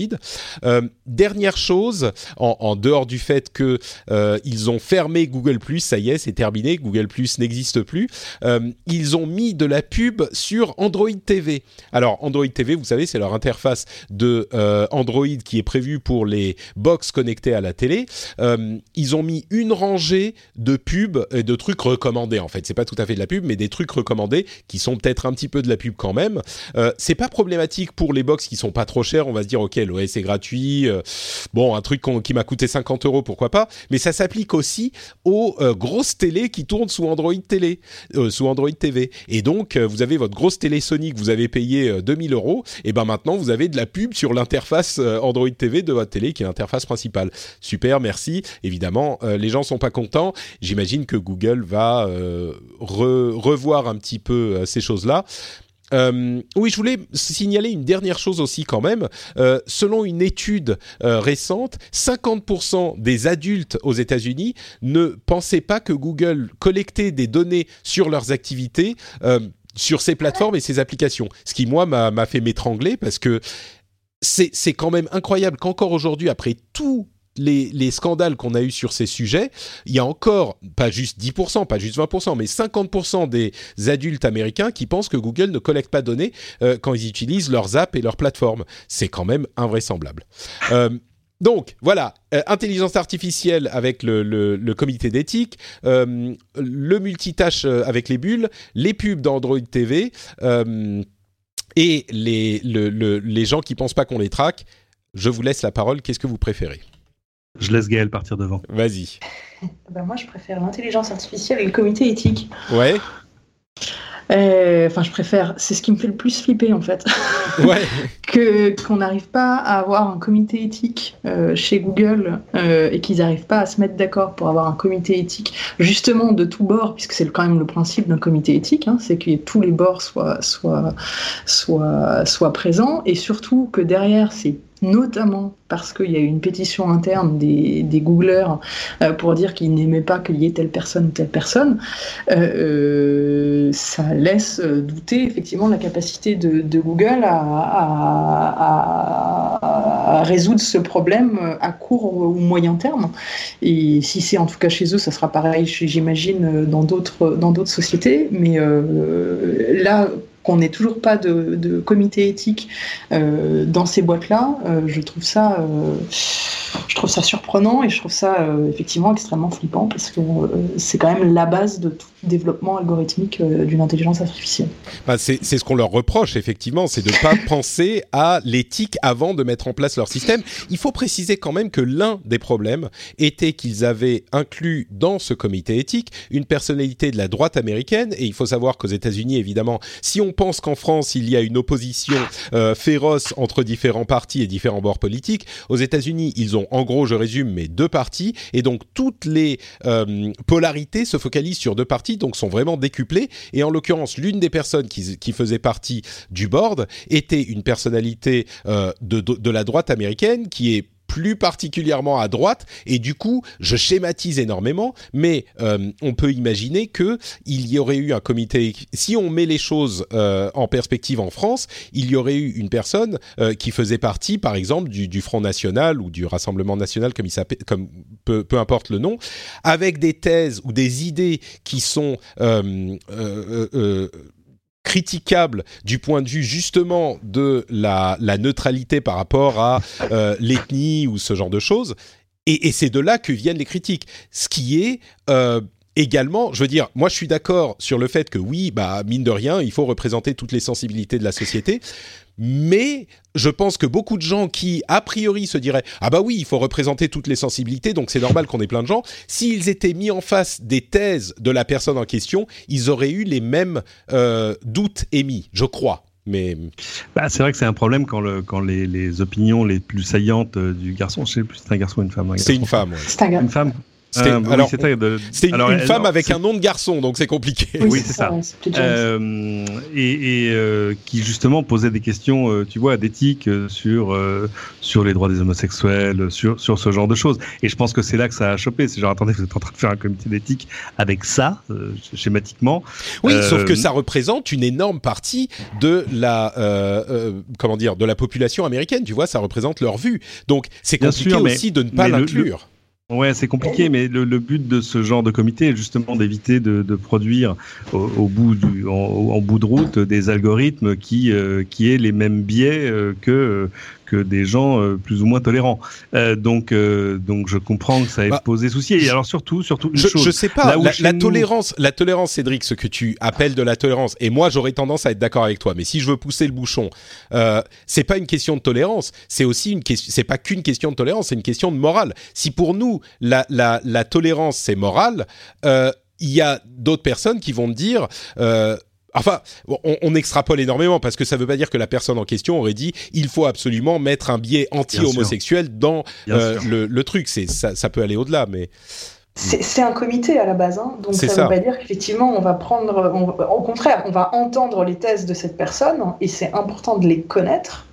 dernière chose, en, dehors du fait que euh, ils ont fermé Google ça y est, c'est terminé, Google n'existe plus. Euh, ils ont mis de la pub sur Android TV. Alors Android TV, vous savez, c'est leur interface de euh, Android qui est prévue pour les box connectées à la télé. ils ont mis une rangée de pubs et de trucs recommandés. En fait, c'est pas tout à fait de la pub, mais des trucs recommandés qui sont peut-être un petit peu de la pub quand même. c'est pas problématique pour les box qui sont pas trop chères. On va se dire, ok, l'OS est gratuit bon un truc qui m'a coûté 50 euros, pourquoi pas. Mais ça s'applique aussi aux grosses télé qui tournent sous Android télé, sous Android TV. Et donc vous avez votre grosse télé Sony que vous avez payé 2000 euros, et ben maintenant vous avez de la pub sur l'interface Android TV de votre télé qui est l'interface principale. Super, merci. Évidemment, les gens sont pas contents. J'imagine que Google va revoir un petit peu ces choses-là. Euh, oui, je voulais signaler une dernière chose aussi quand même. Euh, selon une étude euh, récente, 50% des adultes aux États-Unis ne pensaient pas que Google collectait des données sur leurs activités sur ces plateformes et ces applications. Ce qui, moi, m'a fait m'étrangler parce que c'est quand même incroyable qu'encore aujourd'hui, après tout les, scandales qu'on a eus sur ces sujets, il y a encore pas juste 10%, pas juste 20%, mais 50% des adultes américains qui pensent que Google ne collecte pas de données euh, quand ils utilisent leurs apps et leurs plateformes. C'est quand même invraisemblable. Euh, donc voilà, euh, intelligence artificielle avec le, comité d'éthique, le multitâche avec les bulles, les pubs d'Android TV et les, les gens qui pensent pas qu'on les traque. Je vous laisse la parole. Qu'est-ce que vous préférez? Je laisse Gaël partir devant. Vas-y. Ben moi, je préfère l'intelligence artificielle et le comité éthique. Ouais. Euh, enfin, je préfère. C'est ce qui me fait le plus flipper en fait. [laughs] Ouais. [laughs] que qu'on n'arrive pas à avoir un comité éthique euh, chez Google euh, et qu'ils n'arrivent pas à se mettre d'accord pour avoir un comité éthique justement de tous bords, puisque c'est quand même le principe d'un comité éthique, hein, c'est que tous les bords soient soient soient soient présents et surtout que derrière ces notamment parce qu'il y a eu une pétition interne des, des Googlers euh, pour dire qu'ils n'aimaient pas qu'il y ait telle personne, telle personne, euh, euh, ça laisse douter effectivement la capacité de, Google à, résoudre ce problème à court ou moyen terme. Et si c'est en tout cas chez eux, ça sera pareil, j'imagine, dans d'autres dans d'autres sociétés. Mais là, qu'on n'ait toujours pas de, comité éthique euh, dans ces boîtes-là, euh, je trouve ça, euh, je trouve ça surprenant et je trouve ça effectivement extrêmement flippant parce que c'est quand même la base de tout développement algorithmique d'une intelligence artificielle. Bah, c'est ce qu'on leur reproche effectivement, c'est de ne pas [laughs] penser à l'éthique avant de mettre en place leur système. Il faut préciser quand même que l'un des problèmes était qu'ils avaient inclus dans ce comité éthique une personnalité de la droite américaine et il faut savoir qu'aux États-Unis évidemment, si on pense qu'en France, il y a une opposition euh, féroce entre différents partis et différents bords politiques, aux États-Unis, ils ont, en gros, je résume, mais deux partis, et donc toutes les euh, polarités se focalisent sur deux partis, donc sont vraiment décuplées. Et en l'occurrence, l'une des personnes qui, faisait partie du board était une personnalité euh, de la droite américaine qui est plus particulièrement à droite. Et du coup je schématise énormément mais euh, on peut imaginer que il y aurait eu un comité si on met les choses euh, en perspective en France il y aurait eu une personne euh, qui faisait partie par exemple du, Front National ou du Rassemblement National comme il s'appelle comme peu, peu, importe le nom avec des thèses ou des idées qui sont critiquable du point de vue justement de la, neutralité par rapport à euh, l'ethnie ou ce genre de choses. Et, c'est de là que viennent les critiques. Ce qui est euh, également, je veux dire, moi je suis d'accord sur le fait que oui, bah mine de rien, il faut représenter toutes les sensibilités de la société. Mais je pense que beaucoup de gens qui, a priori, se diraient Ah bah oui, il faut représenter toutes les sensibilités, donc c'est normal qu'on ait plein de gens, s'ils étaient mis en face des thèses de la personne en question, ils auraient eu les mêmes euh, doutes émis, je crois. Mais bah, c'est vrai que c'est un problème quand, le, quand les, les, opinions les plus saillantes euh, du garçon, je sais plus, c'est un garçon ou une femme. Hein, c'est une femme. C'est une femme. C'était euh, alors, une, femme avec un nom de garçon, donc c'est compliqué. Oui, c'est ça. euh, et, et euh, qui justement posait des questions, euh, tu vois, d'éthique euh, sur sur les droits des homosexuels, sur sur ce genre de choses. Et je pense que c'est là que ça a chopé. C'est genre attendez, vous êtes en train de faire un comité d'éthique avec ça, schématiquement. Oui, sauf que ça représente une énorme partie de la comment dire de la population américaine. Tu vois, ça représente leur vue. Donc c'est compliqué aussi de ne pas l'inclure Ouais, c'est compliqué, mais le, but de ce genre de comité est justement d'éviter de, produire au, bout du, en, bout de route des algorithmes qui, euh, qui aient les mêmes biais euh, que des gens euh, plus ou moins tolérants. Euh, donc, euh, donc je comprends que ça ait bah, posé souci. Et alors surtout, surtout je, chose, je sais pas. La, tolérance, la tolérance, Cédric, ce que tu appelles de la tolérance. Et moi, j'aurais tendance à être d'accord avec toi. Mais si je veux pousser le bouchon, c'est pas une question de tolérance. C'est aussi une question. C'est pas qu'une question de tolérance. C'est une question de morale. Si pour nous la la, la tolérance c'est moral, il y a d'autres personnes qui vont me dire. Euh, Enfin, on, extrapole énormément parce que ça ne veut pas dire que la personne en question aurait dit il faut absolument mettre un biais anti-homosexuel dans euh, le, truc. C'est ça, peut aller au-delà, mais c'est un comité à la base, hein. donc ça ne veut pas dire qu'effectivement on va prendre, au contraire, on va entendre les thèses de cette personne et c'est important de les connaître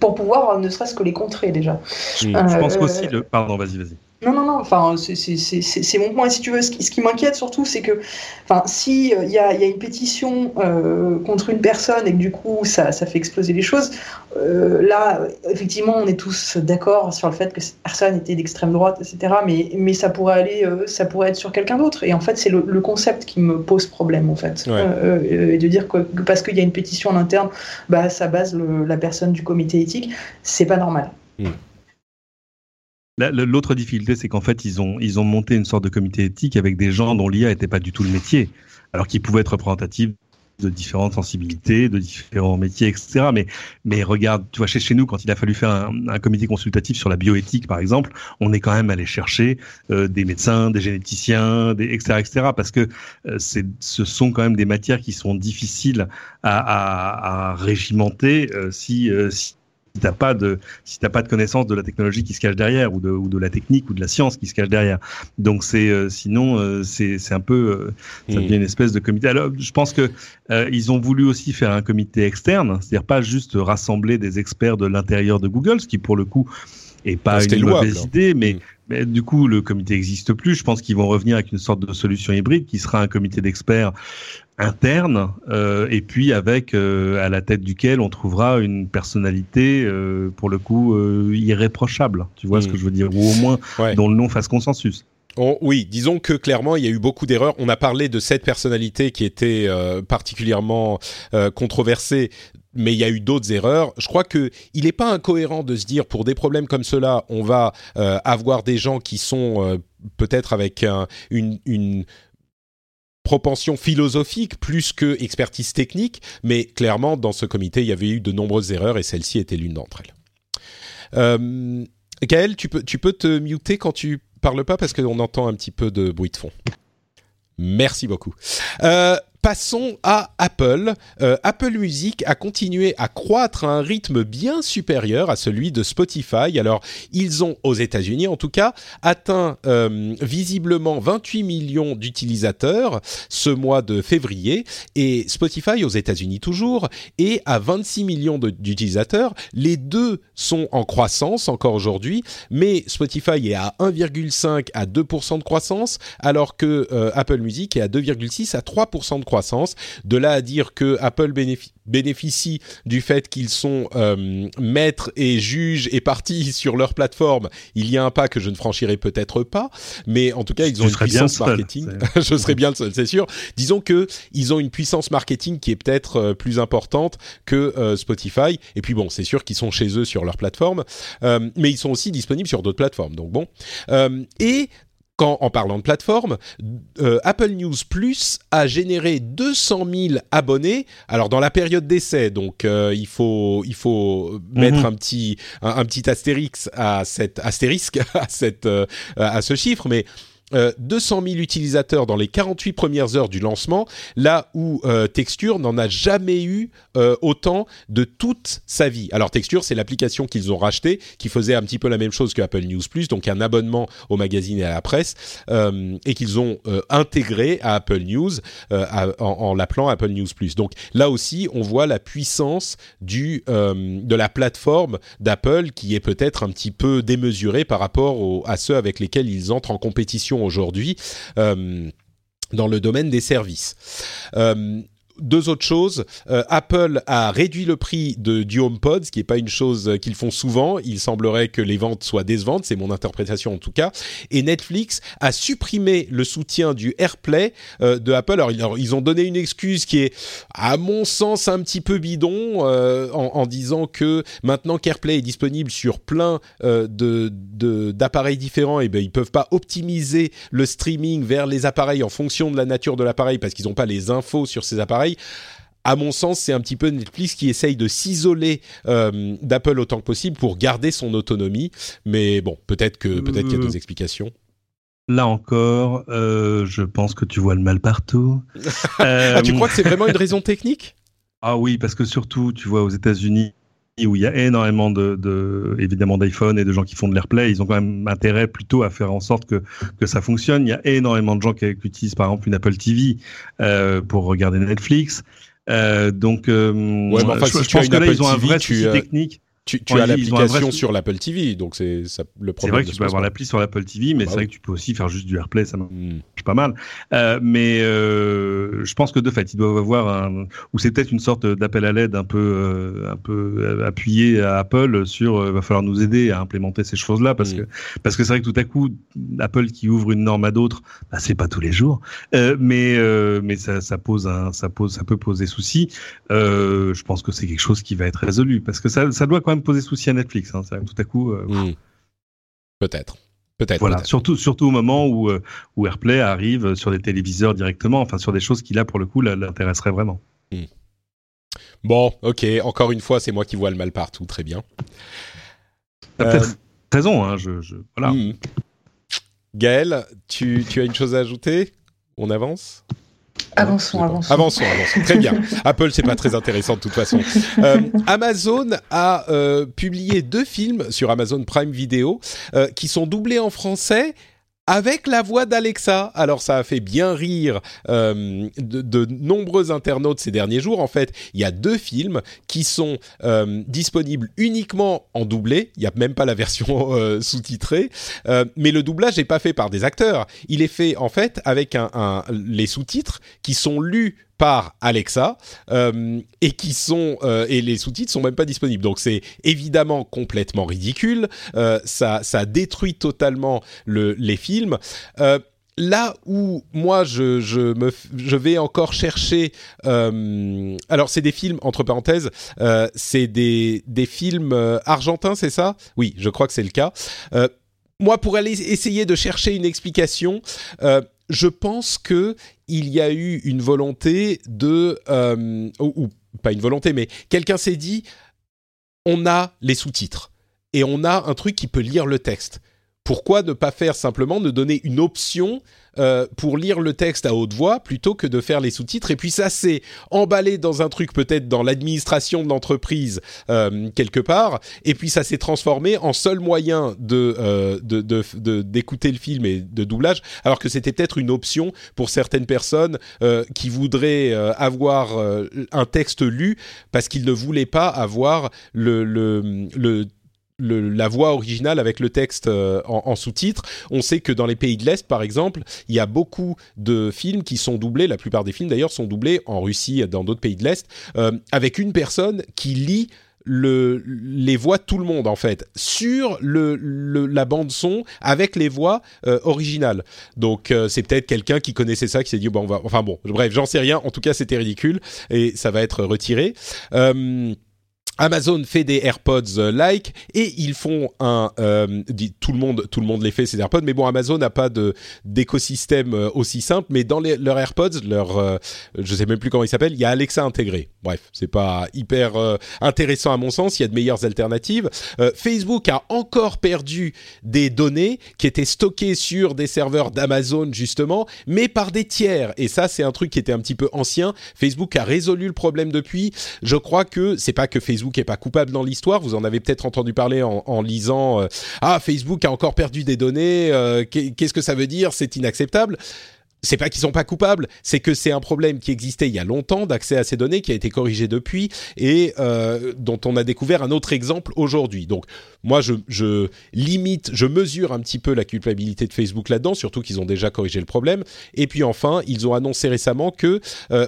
pour pouvoir ne serait-ce que les contrer déjà. Je pense euh, qu'aussi le, pardon, vas-y, vas-y. Non, non, non, enfin, c'est mon point. Si tu veux, ce qui, m'inquiète surtout, c'est que, enfin, si il euh, y, a, y, a, une pétition euh, contre une personne et que du coup, ça, ça fait exploser les choses, euh, là, effectivement, on est tous d'accord sur le fait que cette personne était d'extrême droite, etc. Mais, mais ça pourrait aller, ça pourrait être sur quelqu'un d'autre. Et en fait, c'est le, concept qui me pose problème, en fait. et de dire que, parce qu'il y a une pétition en interne, bah, ça base la personne du comité éthique, c'est pas normal. Mm. L'autre difficulté, c'est qu'en fait, ils ont, ils ont monté une sorte de comité éthique avec des gens dont l'IA n'était pas du tout le métier, alors qu'ils pouvaient être représentatifs de différentes sensibilités, de différents métiers, etc. Mais, mais regarde, tu vois, chez, chez nous, quand il a fallu faire un, comité consultatif sur la bioéthique, par exemple, on est quand même allé chercher euh, des médecins, des généticiens, des, etc., etc. Parce que euh, ce sont quand même des matières qui sont difficiles à, à, à régimenter euh, si, si si t'as pas de si t'as pas de connaissance de la technologie qui se cache derrière ou de ou de la technique ou de la science qui se cache derrière. Donc c'est euh, sinon euh, c'est c'est un peu euh, ça devient une espèce de comité. Alors je pense que ils ont voulu aussi faire un comité externe c'est-à-dire pas juste rassembler des experts de l'intérieur de Google ce qui pour le coup est pas une mauvaise idée mais mm. Mais du coup, le comité n'existe plus. Je pense qu'ils vont revenir avec une sorte de solution hybride qui sera un comité d'experts interne euh, et puis avec euh, à la tête duquel on trouvera une personnalité euh, pour le coup euh, irréprochable. Tu vois ce que hmm. je veux dire? Ou au moins dont le nom fasse consensus. Oui, disons que clairement, il y a eu beaucoup d'erreurs. On a parlé de cette personnalité qui était particulièrement controversée mais il y a eu d'autres erreurs. Je crois que il n'est pas incohérent de se dire pour des problèmes comme cela, on va euh, avoir des gens qui sont euh, peut-être avec une, une propension philosophique plus que expertise technique, mais clairement dans ce comité il y avait eu de nombreuses erreurs et celle-ci était l'une d'entre elles. Gaël, tu peux, tu peux te muter quand tu parles pas parce qu'on entend un petit peu de bruit de fond. Merci beaucoup. Euh, passons à Apple. Euh, Apple Music a continué à croître à un rythme bien supérieur à celui de Spotify. Alors, ils ont, aux États-Unis en tout cas, atteint euh, visiblement 28 millions d'utilisateurs ce mois de février. Et Spotify, aux États-Unis toujours, est à 26 millions d'utilisateurs. Les deux sont en croissance encore aujourd'hui, mais Spotify est à 1,5 à 2% de croissance, alors que euh, Apple Music est à 2,6 à 3% de croissance croissance. De là à dire que Apple bénéficie du fait qu'ils sont euh, maîtres et juges et partis [laughs] sur leur plateforme, il y a un pas que je ne franchirai peut-être pas, mais en tout cas ils ont une puissance marketing. [laughs] je serais bien le seul, c'est sûr. Disons que ils ont une puissance marketing qui est peut-être euh, plus importante que euh, Spotify. Et puis bon, c'est sûr qu'ils sont chez eux sur leur plateforme, mais ils sont aussi disponibles sur d'autres plateformes. Donc bon. et en parlant de plateforme, euh, Apple News Plus a généré 200 000 abonnés. Alors dans la période d'essai, donc euh, il faut il faut mettre mhm. un petit un, petit astérix à cette astérisque [laughs] à cette euh, à ce chiffre, mais 200 euh, 000 utilisateurs dans les 48 premières heures du lancement, là où euh, Texture n'en a jamais eu euh, autant de toute sa vie. Alors Texture, c'est l'application qu'ils ont rachetée, qui faisait un petit peu la même chose que Apple News Plus, donc un abonnement au magazine et à la presse, et qu'ils ont intégré à Apple News en, l'appelant Apple News Plus. Donc là aussi, on voit la puissance de la plateforme d'Apple qui est peut-être un petit peu démesurée par rapport à ceux avec lesquels ils entrent en compétition aujourd'hui euh, dans le domaine des services. Euh, deux autres choses. Apple a réduit le prix de, du HomePod, ce qui n'est pas une chose qu'ils font souvent. Il semblerait que les ventes soient décevantes, c'est mon interprétation en tout cas. Et Netflix a supprimé le soutien du AirPlay de Apple. Alors, ils ont donné une excuse qui est, à mon sens, un petit peu bidon en, disant que maintenant qu'AirPlay est disponible sur plein de d'appareils différents, et eh ben ils peuvent pas optimiser le streaming vers les appareils en fonction de la nature de l'appareil parce qu'ils n'ont pas les infos sur ces appareils. À mon sens, c'est un petit peu Netflix qui essaye de s'isoler euh, d'Apple autant que possible pour garder son autonomie. Mais bon, peut-être que peut-être qu'il y a d'autres explications. Là encore, euh, je pense que tu vois le mal partout. [laughs] ah, tu crois que c'est vraiment une raison technique? Ah oui, parce que surtout, tu vois, aux États-Unis, où il y a énormément de, évidemment d'iPhone et de gens qui font de l'AirPlay, ils ont quand même intérêt plutôt à faire en sorte que que ça fonctionne. Il y a énormément de gens qui, utilisent par exemple une Apple TV euh, pour regarder Netflix. Euh, donc, euh, ouais, mais enfin, je, si tu pense que là, ils ont un vrai tu, technique. Tu, as l'application sur l'Apple TV, donc c'est le problème. C'est vrai que tu peux avoir l'appli sur l'Apple TV, mais bah c'est vrai que tu peux aussi faire juste du AirPlay, ça marche pas mal. Euh, mais euh, je pense que de fait, ils doivent avoir un, ou c'est peut-être une sorte d'appel à l'aide un peu, euh, un peu appuyé à Apple sur, euh, va falloir nous aider à implémenter ces choses-là, parce que parce que c'est vrai que tout à coup, Apple qui ouvre une norme à d'autres, bah, c'est pas tous les jours, mais mais ça, ça pose un, ça pose, ça peut poser souci. je pense que c'est quelque chose qui va être résolu, parce que ça, ça doit quand même poser souci à Netflix. Hein, tout à coup. Hmm. Peut-être. Peut-être. Voilà, surtout, surtout au moment où, euh, où AirPlay arrive sur des téléviseurs directement, enfin sur des choses qui là pour le coup l'intéresseraient vraiment. Hmm. Bon, ok. Encore une fois, c'est moi qui vois le mal partout. Très bien. T'as peut-être euh, raison. Hein, je, je, voilà. Hmm. Gaël, tu, tu as une chose à ajouter? On avance? Avançons, avançons. Avançons, avançons. Très bien. [laughs] Apple, c'est pas très intéressant de toute façon. Euh, Amazon a euh, publié deux films sur Amazon Prime Video euh, qui sont doublés en français avec la voix d'Alexa. Alors ça a fait bien rire euh, de, nombreux internautes ces derniers jours. En fait, il y a deux films qui sont euh, disponibles uniquement en doublé. Il n'y a même pas la version [laughs] euh, sous-titrée. mais le doublage n'est pas fait par des acteurs. Il est fait en fait avec les sous-titres qui sont lus par Alexa euh, et qui sont euh, et les sous-titres sont même pas disponibles. Donc c'est évidemment complètement ridicule. Euh, ça ça détruit totalement le, les films. Là où moi je, je, me, je vais encore chercher, alors c'est des films entre parenthèses, c'est des, des films argentins, c'est ça? Oui, je crois que c'est le cas moi, pour aller essayer de chercher une explication, je pense que il y a eu une volonté de euh, ou, pas une volonté, mais quelqu'un s'est dit on a les sous-titres et on a un truc qui peut lire le texte. Pourquoi ne pas faire simplement ne donner une option euh, pour lire le texte à haute voix plutôt que de faire les sous-titres. Et puis ça s'est emballé dans un truc peut-être dans l'administration de l'entreprise euh, quelque part. Et puis ça s'est transformé en seul moyen de, euh, d'écouter le film et de doublage, alors que c'était peut-être une option pour certaines personnes qui voudraient avoir un texte lu parce qu'ils ne voulaient pas avoir le, le, le la voix originale avec le texte euh, en, sous-titres. On sait que dans les pays de l'Est, par exemple, il y a beaucoup de films qui sont doublés, la plupart des films d'ailleurs sont doublés en Russie dans d'autres pays de l'Est, euh, avec une personne qui lit le, les voix de tout le monde en fait sur la bande son avec les voix euh, originales. Donc c'est peut-être quelqu'un qui connaissait ça qui s'est dit bon on va enfin bon bref j'en sais rien. En tout cas c'était ridicule et ça va être retiré. Amazon fait des AirPods euh, like et ils font un euh, tout le monde tout le monde les fait ces AirPods mais bon Amazon n'a pas de d'écosystème euh, aussi simple mais dans les, leurs AirPods leur euh, je sais même plus comment il s'appelle il y a Alexa intégré bref c'est pas hyper intéressant à mon sens il y a de meilleures alternatives. Facebook a encore perdu des données qui étaient stockées sur des serveurs d'Amazon justement mais par des tiers. Et ça c'est un truc qui était un petit peu ancien. Facebook a résolu le problème depuis. Je crois que c'est pas que Facebook Facebook est pas coupable dans l'histoire. Vous en avez peut-être entendu parler en, lisant euh, ah Facebook a encore perdu des données. Euh, qu'est-ce que ça veut dire? C'est inacceptable. c'est pas qu'ils sont pas coupables, c'est que c'est un problème qui existait il y a longtemps d'accès à ces données, qui a été corrigé depuis et euh, dont on a découvert un autre exemple aujourd'hui. Donc moi, je, limite, je mesure un petit peu la culpabilité de Facebook là-dedans, surtout qu'ils ont déjà corrigé le problème. Et puis enfin, ils ont annoncé récemment que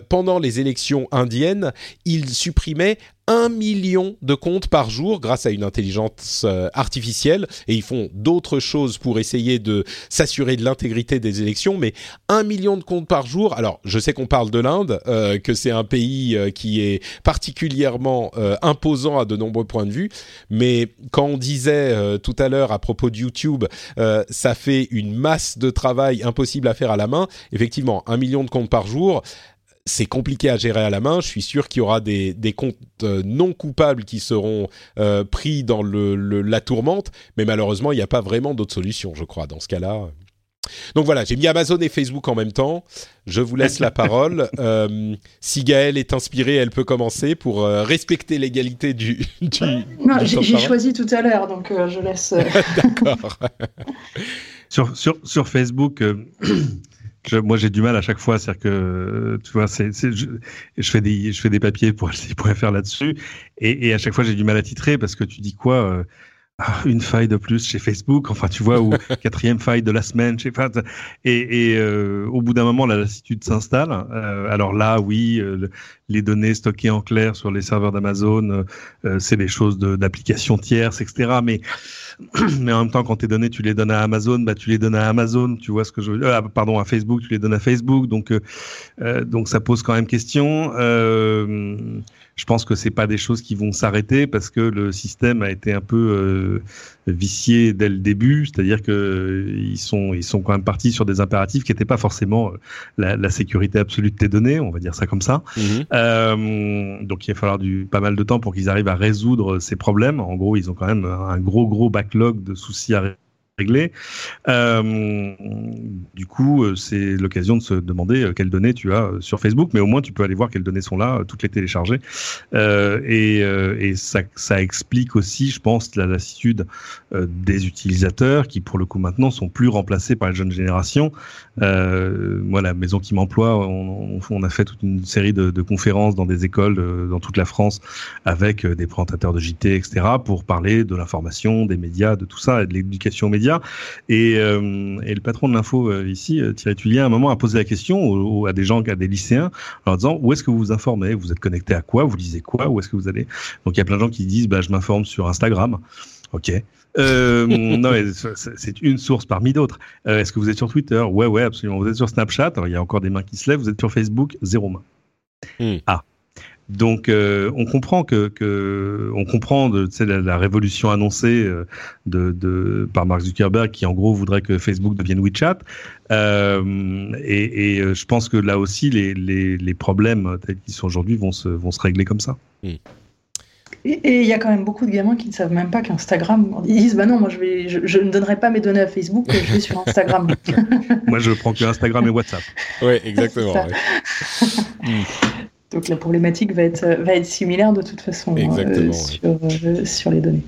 pendant les élections indiennes, ils supprimaient un million de comptes par jour grâce à une intelligence euh, artificielle. Et ils font d'autres choses pour essayer de s'assurer de l'intégrité des élections mais un million de comptes par jour. Alors je sais qu'on parle de l'Inde euh, que c'est un pays euh, qui est particulièrement imposant à de nombreux points de vue. Mais quand on disait tout à l'heure à propos de YouTube ça fait une masse de travail impossible à faire à la main effectivement un million de comptes par jour c'est compliqué à gérer à la main. Je suis sûr qu'il y aura des, des comptes euh, non coupables qui seront euh, pris dans le, la tourmente, mais malheureusement, il n'y a pas vraiment d'autre solution, je crois, dans ce cas-là. Donc voilà, j'ai mis Amazon et Facebook en même temps. Je vous laisse la parole. [laughs] Euh, si Gaëlle est inspirée, elle peut commencer pour respecter l'égalité du, du. non, j'ai choisi tout à l'heure, donc je laisse. [laughs] [laughs] D'accord. sur, sur, sur Facebook, moi j'ai du mal à chaque fois, c'est-à-dire que tu vois, c'est, je, je, fais des je fais des papiers pour [laughs] pour faire là-dessus, et, et, à chaque fois j'ai du mal à titrer parce que tu dis quoi euh, ah, une faille de plus chez Facebook, enfin tu vois, ou [laughs] quatrième faille de la semaine, je sais pas. Et, et euh, au bout d'un moment, la lassitude s'installe. Euh, alors là, oui, les données stockées en clair sur les serveurs d'Amazon, c'est des choses d'applications tierces, etc. Mais [clears throat] mais en même temps, quand tes données, tu les donnes à Amazon, bah, tu les donnes à Amazon, tu vois ce que je veux dire, ah, pardon, à Facebook, tu les donnes à Facebook, donc, euh, euh donc ça pose quand même question. Je pense que c'est pas des choses qui vont s'arrêter parce que le système a été un peu euh, vicié dès le début, c'est-à-dire que euh, ils sont ils sont quand même partis sur des impératifs qui n'étaient pas forcément euh, la, la, sécurité absolue de tes données, on va dire ça comme ça. Mhm. Euh, donc il va falloir du pas mal de temps pour qu'ils arrivent à résoudre ces problèmes. En gros, ils ont quand même un gros gros backlog de soucis à réglé. Euh, du coup, euh, c'est l'occasion de se demander euh, quelles données tu as sur Facebook, mais au moins tu peux aller voir quelles données sont là, toutes les télécharger. et, ça, explique aussi, je pense, la lassitude des utilisateurs qui, pour le coup, maintenant sont plus remplacés par les jeunes générations. moi, la maison qui m'emploie, on, on, a fait toute une série de, de conférences dans des écoles dans toute la France avec des présentateurs de JT, etc., pour parler de l'information, des médias, de tout ça et de l'éducation média et, euh, et le patron de l'info euh, ici, euh, Thierry Tullier, à un moment a posé la question à des gens, à des lycéens, en leur disant où est-ce que vous vous informez? Vous êtes connecté à quoi? Vous lisez quoi? Où est-ce que vous allez? Donc il y a plein de gens qui disent bah, je m'informe sur Instagram. Ok. Euh, [laughs] non, c'est une source parmi d'autres. Est-ce que vous êtes sur Twitter? Ouais, ouais, absolument. Vous êtes sur Snapchat Alors, il y a encore des mains qui se lèvent. Vous êtes sur Facebook Zéro main. Hmm. Ah. Donc, euh, on comprend que, que on comprend de, la, la révolution annoncée euh, de, de, par Mark Zuckerberg, qui en gros voudrait que Facebook devienne WeChat. Euh, et, et, euh, je pense que là aussi, les, les, les problèmes tels qu'ils sont aujourd'hui vont se, vont se régler comme ça. Mm. Et il y a quand même beaucoup de gamins qui ne savent même pas qu'Instagram. Ils disent bah non, moi je vais, je, je, ne donnerai pas mes données à Facebook, je vais sur Instagram. [laughs] moi je prends que Instagram et WhatsApp. Oui, exactement. Donc la problématique va être, va être similaire de toute façon euh, sur, euh, sur les données.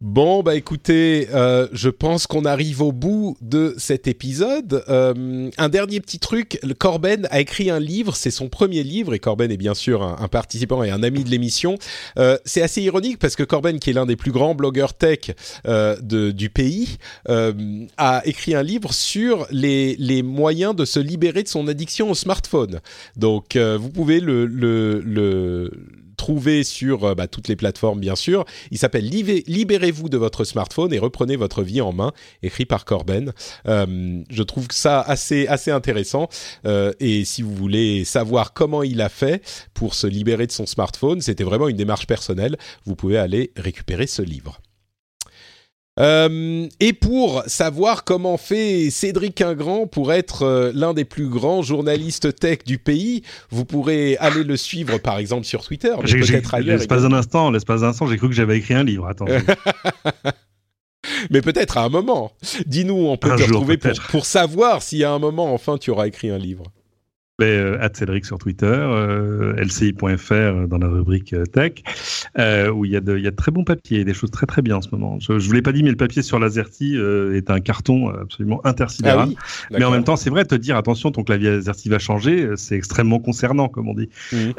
Bon, bah écoutez, euh, je pense qu'on arrive au bout de cet épisode. Euh, un dernier petit truc, Corben a écrit un livre, c'est son premier livre, et Corben est bien sûr un, participant et un ami de l'émission. Euh, c'est assez ironique parce que Corben, qui est l'un des plus grands blogueurs tech de, du pays, a écrit un livre sur les, moyens de se libérer de son addiction au smartphone. Donc, vous pouvez le, le trouver sur euh, bah, toutes les plateformes, bien sûr. Il s'appelle Libérez-vous de votre smartphone et reprenez votre vie en main, écrit par Corben. Euh, je trouve ça assez, assez intéressant. Euh, et si vous voulez savoir comment il a fait pour se libérer de son smartphone, c'était vraiment une démarche personnelle. Vous pouvez aller récupérer ce livre. Euh, et pour savoir comment fait Cédric Ingrand pour être euh, l'un des plus grands journalistes tech du pays, vous pourrez aller le suivre par exemple sur Twitter. Peut-être ailleurs. L'espace d'un instant, l'espace d'un instant, j'ai cru que j'avais écrit un livre. Attends. [laughs] Mais peut-être à un moment. Dis-nous, on peut te retrouver pour, pour savoir si à un moment enfin tu auras écrit un livre. Ben, Cédric sur Twitter, euh, lci.fr dans la rubrique tech, euh, où il y, a de, il y a de très bons papiers, des choses très très bien en ce moment. Je, je vous l'ai pas dit, mais le papier sur l'Azerty est un carton absolument intersidéral. Ah mais en même temps, c'est vrai, te dire attention, ton clavier Azerty va changer, c'est extrêmement concernant, comme on dit. Mmh.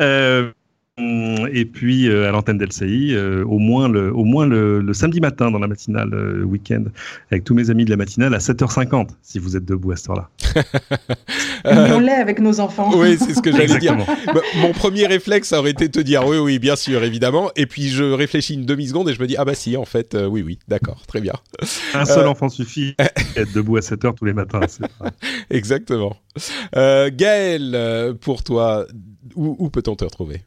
Et puis euh, à l'antenne d'LCI, euh, au moins, le, au moins le, samedi matin dans la matinale euh, week-end, avec tous mes amis de la matinale à 7h50, si vous êtes debout à cette heure-là. [laughs] on l'est avec nos enfants. Oui, c'est ce que j'allais dire. [laughs] Bah, mon premier réflexe aurait été de te dire oui, oui, bien sûr, évidemment. Et puis je réfléchis une demi-seconde et je me dis ah bah si, en fait, oui, oui, d'accord, très bien. Un seul enfant suffit [laughs] être debout à 7h tous les matins. Exactement. Gaël, pour toi, où, où peut-on te retrouver?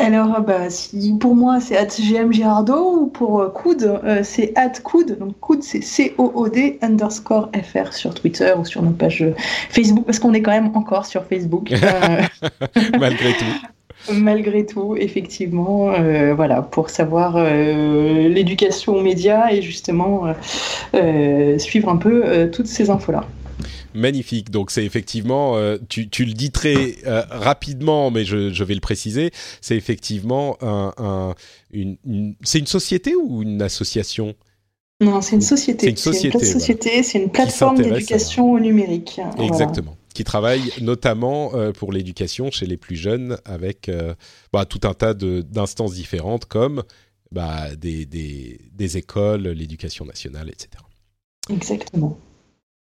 Alors, bah, si pour moi c'est at GM ou pour euh, Coud, euh, c'est at Coud. Donc Coud c'est C-O-O-D underscore FR sur Twitter ou sur notre page euh, Facebook parce qu'on est quand même encore sur Facebook. [laughs] Malgré tout. [laughs] Malgré tout, effectivement, voilà, pour savoir l'éducation aux médias et justement suivre un peu toutes ces infos-là. Magnifique. Donc c'est effectivement, euh, tu, tu, le dis très euh, rapidement, mais je, je, vais le préciser, c'est effectivement un, une, c'est une société ou une association? Non, c'est une société. C'est une société. C'est une, plateforme d'éducation au numérique. Exactement. Qui travaille notamment euh, pour l'éducation chez les plus jeunes avec bah, tout un tas d'instances différentes comme bah, des, des, des écoles, l'éducation nationale, etc. Exactement.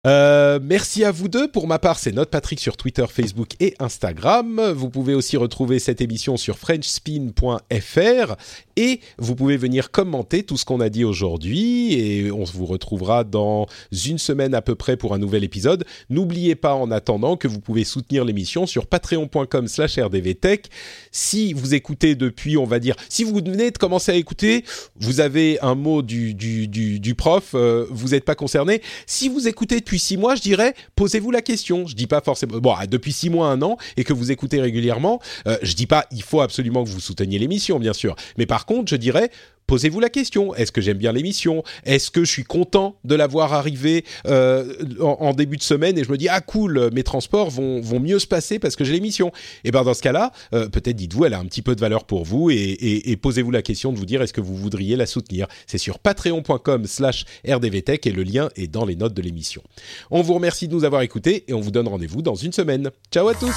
Euh, merci à vous deux. Pour ma part, c'est Note Patrick sur Twitter, Facebook et Instagram. Vous pouvez aussi retrouver cette émission sur FrenchSpin.fr et vous pouvez venir commenter tout ce qu'on a dit aujourd'hui et on vous retrouvera dans une semaine à peu près pour un nouvel épisode. N'oubliez pas en attendant que vous pouvez soutenir l'émission sur patreon.com/rdvtech. Si vous écoutez depuis, on va dire, si vous venez de commencer à écouter, vous avez un mot du prof, euh, vous n'êtes pas concerné. Si vous écoutez depuis six mois, je dirais, posez-vous la question. Je dis pas forcément, bon, ah, depuis six mois, un an, et que vous écoutez régulièrement, euh, je dis pas, il faut absolument que vous souteniez l'émission, bien sûr. Mais par contre, je dirais, posez-vous la question. Est-ce que j'aime bien l'émission? Est-ce que je suis content de l'avoir arrivé euh, en, début de semaine et je me dis ah cool, mes transports vont, vont mieux se passer parce que j'ai l'émission? Et eh ben dans ce cas-là, euh, peut-être dites-vous elle a un petit peu de valeur pour vous et, posez-vous la question de vous dire est-ce que vous voudriez la soutenir? C'est sur patreon.com/slash rdvtech et le lien est dans les notes de l'émission. On vous remercie de nous avoir écoutés et on vous donne rendez-vous dans une semaine. Ciao à tous.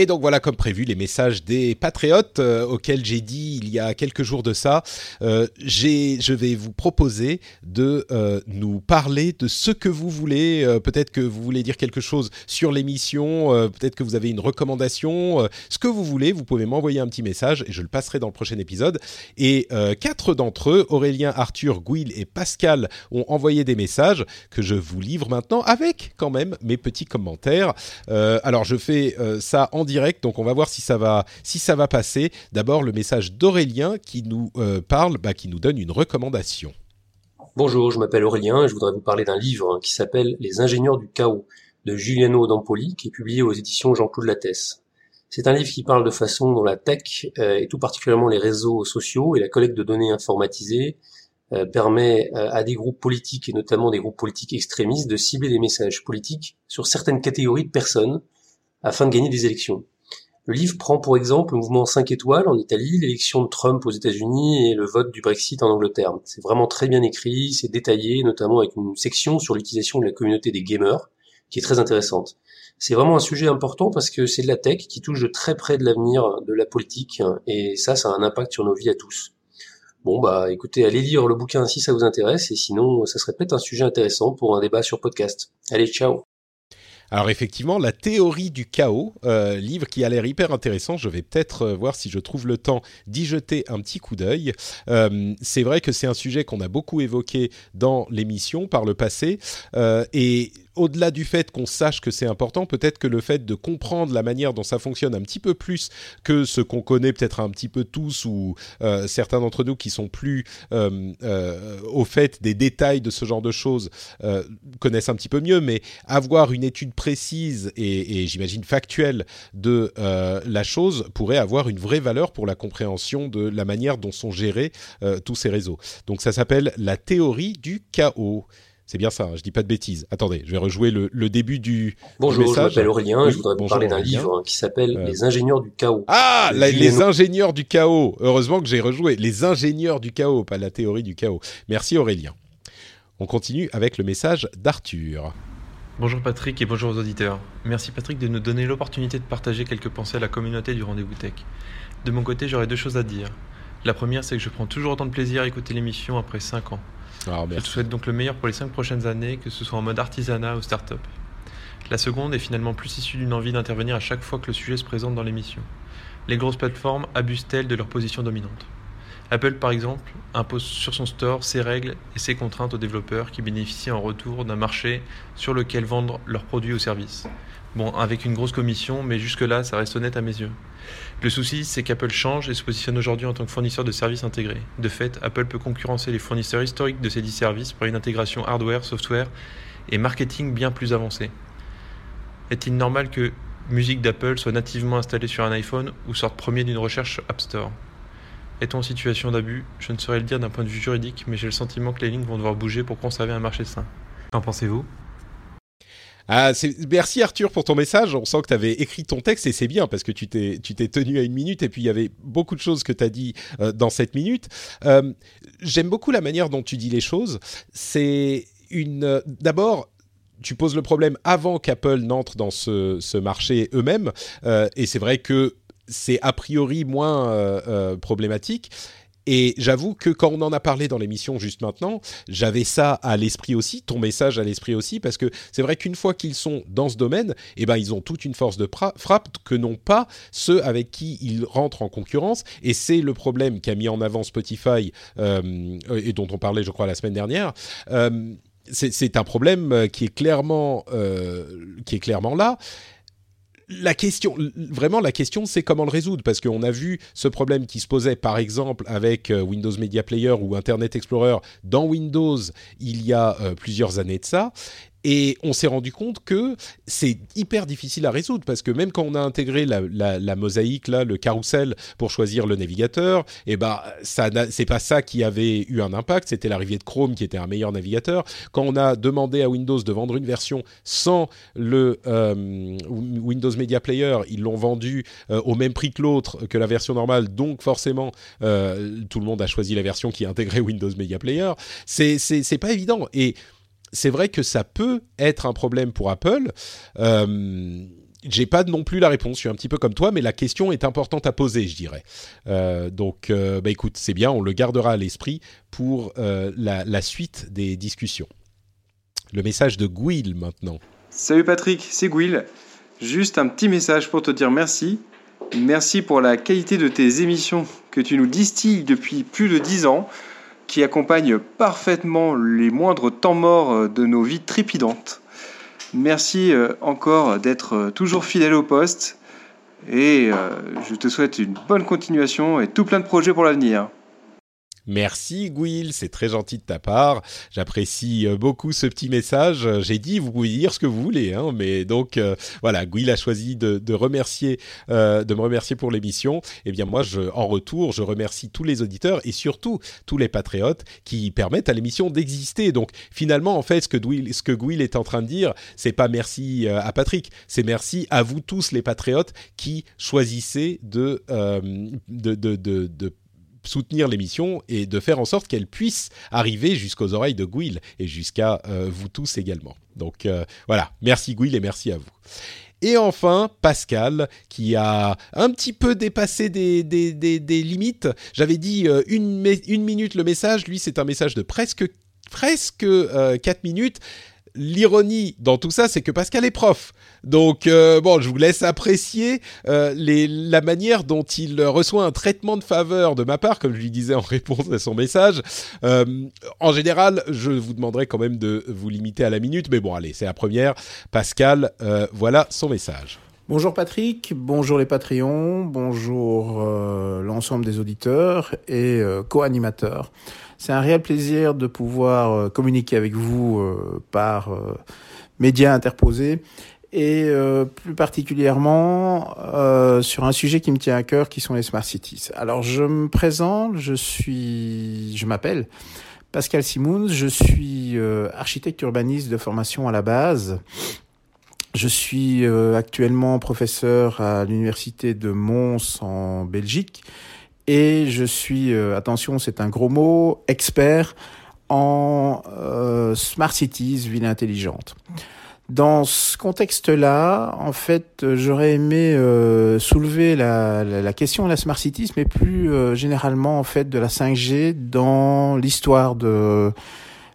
Et donc voilà, comme prévu, les messages des patriotes euh, auxquels j'ai dit il y a quelques jours de ça. Euh, je vais vous proposer de euh, nous parler de ce que vous voulez. Peut-être que vous voulez dire quelque chose sur l'émission, peut-être que vous avez une recommandation, ce que vous voulez. Vous pouvez m'envoyer un petit message et je le passerai dans le prochain épisode. Et quatre d'entre eux, Aurélien, Arthur, Gouil et Pascal, ont envoyé des messages que je vous livre maintenant avec quand même mes petits commentaires. alors je fais ça en direct, donc on va voir si ça va, passer. D'abord le message d'Aurélien qui nous euh, parle, bah, qui nous donne une recommandation. Bonjour, je m'appelle Aurélien et je voudrais vous parler d'un livre qui s'appelle Les ingénieurs du chaos de Giuliano Dampoli, qui est publié aux éditions Jean-Claude Lattès. C'est un livre qui parle de façon dont la tech, euh, et tout particulièrement les réseaux sociaux et la collecte de données informatisées, euh, permet à des groupes politiques, et notamment des groupes politiques extrémistes, de cibler des messages politiques sur certaines catégories de personnes afin de gagner des élections. Le livre prend pour exemple le mouvement 5 étoiles en Italie, l'élection de Trump aux États-Unis et le vote du Brexit en Angleterre. C'est vraiment très bien écrit, c'est détaillé, notamment avec une section sur l'utilisation de la communauté des gamers, qui est très intéressante. C'est vraiment un sujet important parce que c'est de la tech qui touche de très près de l'avenir de la politique, et ça, ça a un impact sur nos vies à tous. Bon bah écoutez, allez lire le bouquin si ça vous intéresse, et sinon ça serait peut-être un sujet intéressant pour un débat sur podcast. Allez, ciao Alors effectivement, la théorie du chaos, euh, livre qui a l'air hyper intéressant. Je vais peut-être euh, voir si je trouve le temps d'y jeter un petit coup d'œil. Euh, c'est vrai que c'est un sujet qu'on a beaucoup évoqué dans l'émission par le passé et au-delà du fait qu'on sache que c'est important, peut-être que le fait de comprendre la manière dont ça fonctionne un petit peu plus que ce qu'on connaît peut-être un petit peu tous ou euh, certains d'entre nous qui sont plus euh, euh, au fait des détails de ce genre de choses connaissent un petit peu mieux, mais avoir une étude précise et, et j'imagine factuelle de la chose pourrait avoir une vraie valeur pour la compréhension de la manière dont sont gérés tous ces réseaux. Donc ça s'appelle la théorie du chaos. C'est bien ça, hein, je dis pas de bêtises. Attendez, je vais rejouer le, début du, bonjour, message. Bonjour, je m'appelle Aurélien et je voudrais vous parler d'un livre hein, qui s'appelle euh. Les ingénieurs du chaos. Ah, les ingénieurs du chaos. Heureusement que j'ai rejoué. Les ingénieurs du chaos, pas la théorie du chaos. Merci Aurélien. On continue avec le message d'Arthur. Bonjour Patrick et bonjour aux auditeurs. Merci Patrick de nous donner l'opportunité de partager quelques pensées à la communauté du Rendez-vous Tech. De mon côté, j'aurais deux choses à dire. La première, c'est que je prends toujours autant de plaisir à écouter l'émission après 5 ans. Ah, je te souhaite donc le meilleur pour les 5 prochaines années, que ce soit en mode artisanat ou start-up. La seconde est finalement plus issue d'une envie d'intervenir à chaque fois que le sujet se présente dans l'émission. Les grosses plateformes abusent-elles de leur position dominante? Apple, par exemple, impose sur son store ses règles et ses contraintes aux développeurs qui bénéficient en retour d'un marché sur lequel vendre leurs produits ou services. Bon, avec une grosse commission, mais jusque-là, ça reste honnête à mes yeux. Le souci, c'est qu'Apple change et se positionne aujourd'hui en tant que fournisseur de services intégrés. De fait, Apple peut concurrencer les fournisseurs historiques de ces dix services par une intégration hardware, software et marketing bien plus avancée. Est-il normal que musique d'Apple soit nativement installée sur un iPhone ou sorte premier d'une recherche App Store? Est-on en situation d'abus? Je ne saurais le dire d'un point de vue juridique, mais j'ai le sentiment que les lignes vont devoir bouger pour conserver un marché sain. Qu'en pensez-vous? Ah, merci Arthur pour ton message. On sent que tu avais écrit ton texte et c'est bien parce que tu t'es tenu à une minute et puis il y avait beaucoup de choses que tu as dit euh, dans cette minute. Euh, j'aime beaucoup la manière dont tu dis les choses. C'est une euh, d'abord tu poses le problème avant qu'Apple n'entre dans ce, marché eux-mêmes et c'est vrai que c'est a priori moins problématique. Et j'avoue que quand on en a parlé dans l'émission juste maintenant, j'avais ça à l'esprit aussi, ton message à l'esprit aussi, parce que c'est vrai qu'une fois qu'ils sont dans ce domaine, eh ben ils ont toute une force de frappe que n'ont pas ceux avec qui ils rentrent en concurrence. Et c'est le problème qu'a mis en avant Spotify euh, et dont on parlait, je crois, la semaine dernière. Euh, c'est un problème qui est clairement, euh, qui est clairement là la question, vraiment la question, c'est comment le résoudre. Parce qu'on a vu ce problème qui se posait par exemple avec euh, Windows Media Player ou Internet Explorer dans Windows il y a euh, plusieurs années de ça et on s'est rendu compte que c'est hyper difficile à résoudre parce que même quand on a intégré la, mosaïque, là, le carrousel pour choisir le navigateur, et eh ben ça c'est pas ça qui avait eu un impact, c'était l'arrivée de Chrome qui était un meilleur navigateur. Quand on a demandé à Windows de vendre une version sans le euh, Windows Media Player, ils l'ont vendu euh, au même prix que l'autre, que la version normale, donc forcément euh, tout le monde a choisi la version qui intégrait Windows Media Player. C'est c'est pas évident et c'est vrai que ça peut être un problème pour Apple. Euh, j'ai pas non plus la réponse, je suis un petit peu comme toi, mais la question est importante à poser, je dirais. Euh, donc, euh, bah écoute, c'est bien, on le gardera à l'esprit pour euh, la, suite des discussions. Le message de Gwill maintenant. Salut Patrick, c'est Gwill. Juste un petit message pour te dire merci. Merci pour la qualité de tes émissions que tu nous distilles depuis plus de 10 ans qui accompagne parfaitement les moindres temps morts euh, de nos vies trépidantes. Merci euh, encore d'être euh, toujours fidèle au poste et je te souhaite une bonne continuation et tout plein de projets pour l'avenir. Merci Gouil, c'est très gentil de ta part. J'apprécie euh, beaucoup ce petit message. J'ai dit, vous pouvez dire ce que vous voulez, hein, mais donc euh, voilà, Gouil a choisi de, remercier, euh, de me remercier pour l'émission. Eh bien moi, je, en retour, je remercie tous les auditeurs et surtout tous les patriotes qui permettent à l'émission d'exister. Donc finalement, en fait, ce que Gouil, ce que est en train de dire, c'est pas merci à Patrick, c'est merci à vous tous les patriotes qui choisissez de, de, de soutenir l'émission et de faire en sorte qu'elle puisse arriver jusqu'aux oreilles de Gouil et jusqu'à euh, vous tous également. Donc euh, voilà, merci Gouil et merci à vous. Et enfin, Pascal, qui a un petit peu dépassé des, des, des, limites. J'avais dit euh, une, une minute le message, lui c'est un message de presque, presque 4 minutes l'ironie dans tout ça, c'est que Pascal est prof. Donc, euh, bon, je vous laisse apprécier euh, la manière dont il reçoit un traitement de faveur de ma part, comme je lui disais en [laughs] réponse à son message. Euh, en général, je vous demanderai quand même de vous limiter à la minute, mais bon, allez, c'est la première. Pascal, voilà son message. Bonjour Patrick, bonjour les Patreons, bonjour l'ensemble des auditeurs et co-animateurs. C'est un réel plaisir de pouvoir euh, communiquer avec vous euh, par euh, médias interposés et plus particulièrement sur un sujet qui me tient à cœur qui sont les smart cities. Alors je me présente, je suis je m'appelle Pascal Simons, je suis architecte urbaniste de formation à la base. Je suis actuellement professeur à l'université de Mons en Belgique et je suis, euh, attention, c'est un gros mot, expert en euh, smart cities, ville intelligente. Dans ce contexte-là, en fait, j'aurais aimé euh, soulever la, question de la smart cities, mais plus généralement en fait de la 5G dans l'histoire de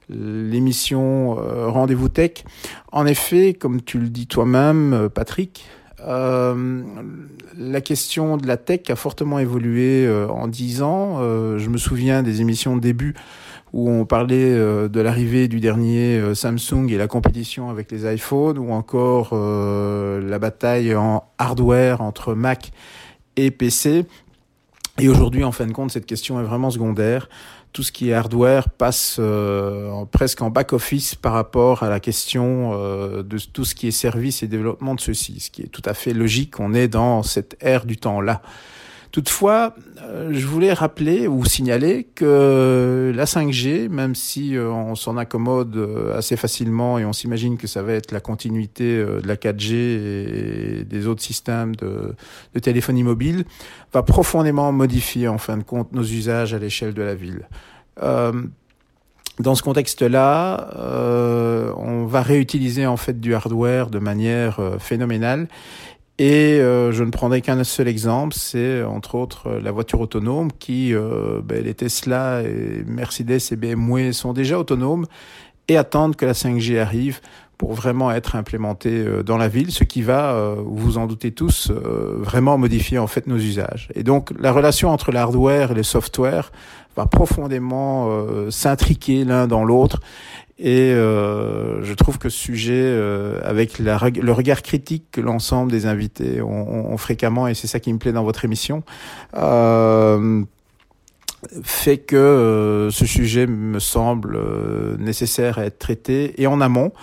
l'émission Rendez-vous Tech. En effet, comme tu le dis toi-même, Patrick, euh, la question de la tech a fortement évolué euh, en dix ans. Euh, je me souviens des émissions de début où on parlait de l'arrivée du dernier Samsung et la compétition avec les iPhones, ou encore la bataille en hardware entre Mac et PC. Et aujourd'hui, en fin de compte, cette question est vraiment secondaire tout ce qui est hardware passe euh, presque en back-office par rapport à la question euh, de tout ce qui est service et développement de ceci, ce qui est tout à fait logique. On est dans cette ère du temps-là. Toutefois, euh, je voulais rappeler ou signaler que la 5G, même si euh, on s'en accommode euh, assez facilement et on s'imagine que ça va être la continuité de la 4G et des autres systèmes de, de téléphonie mobile, va profondément modifier en fin de compte nos usages à l'échelle de la ville. dans ce contexte-là, on va réutiliser en fait du hardware de manière phénoménale et euh, je ne prendrai qu'un seul exemple, c'est entre autres la voiture autonome qui, euh, ben, les Tesla, et Mercedes et BMW sont déjà autonomes et attendent que la 5G arrive pour vraiment être implémentée euh, dans la ville, ce qui va, vous vous en doutez tous, vraiment modifier en fait nos usages. Et donc la relation entre l'hardware et le software va profondément s'intriquer l'un dans l'autre et euh, je trouve que ce sujet, euh, avec la, le regard critique que l'ensemble des invités ont, ont, fréquemment, et c'est ça qui me plaît dans votre émission, euh, fait que euh, ce sujet me semble euh, nécessaire à être traité et en amont,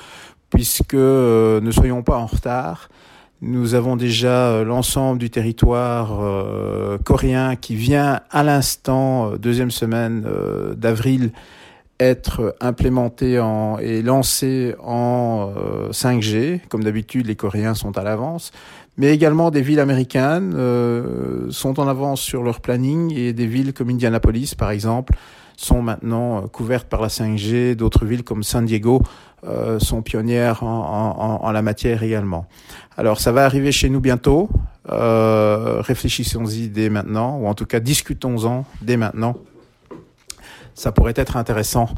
puisque ne soyons pas en retard. Nous avons déjà l'ensemble du territoire coréen qui vient à l'instant, deuxième semaine d'avril, être implémenté en, et lancé en 5G. Euh, Comme d'habitude, les Coréens sont à l'avance. Mais également des villes américaines euh, sont en avance sur leur planning et des villes comme Indianapolis, par exemple, sont maintenant euh, couvertes par la 5G. D'autres villes comme San Diego sont pionnières en, en, la matière également. Alors ça va arriver chez nous bientôt. Réfléchissons-y dès maintenant, ou en tout cas discutons-en dès maintenant ça pourrait être intéressant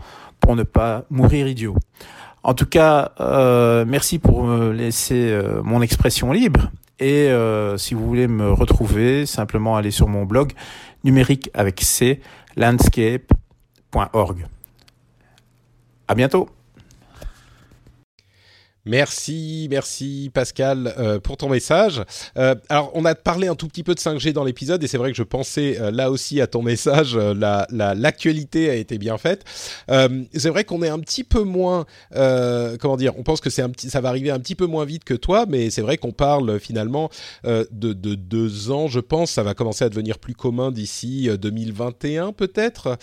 pour ne pas mourir idiot. En tout cas, euh, merci pour me laisser euh, mon expression libre. Et euh, si vous voulez me retrouver, simplement allez sur mon blog numérique avec C, landscape.org. À bientôt. Merci, merci Pascal euh, pour ton message. Euh, alors, on a parlé un tout petit peu de 5G dans l'épisode et c'est vrai que je pensais euh, là aussi à ton message. la l'actualité a été bien faite. c'est vrai qu'on est un petit peu moins, comment dire, on pense que c'est un petit, ça va arriver un petit peu moins vite que toi, mais c'est vrai qu'on parle finalement de, de, deux ans, je pense. Ça va commencer à devenir plus commun d'ici 2021 peut-être.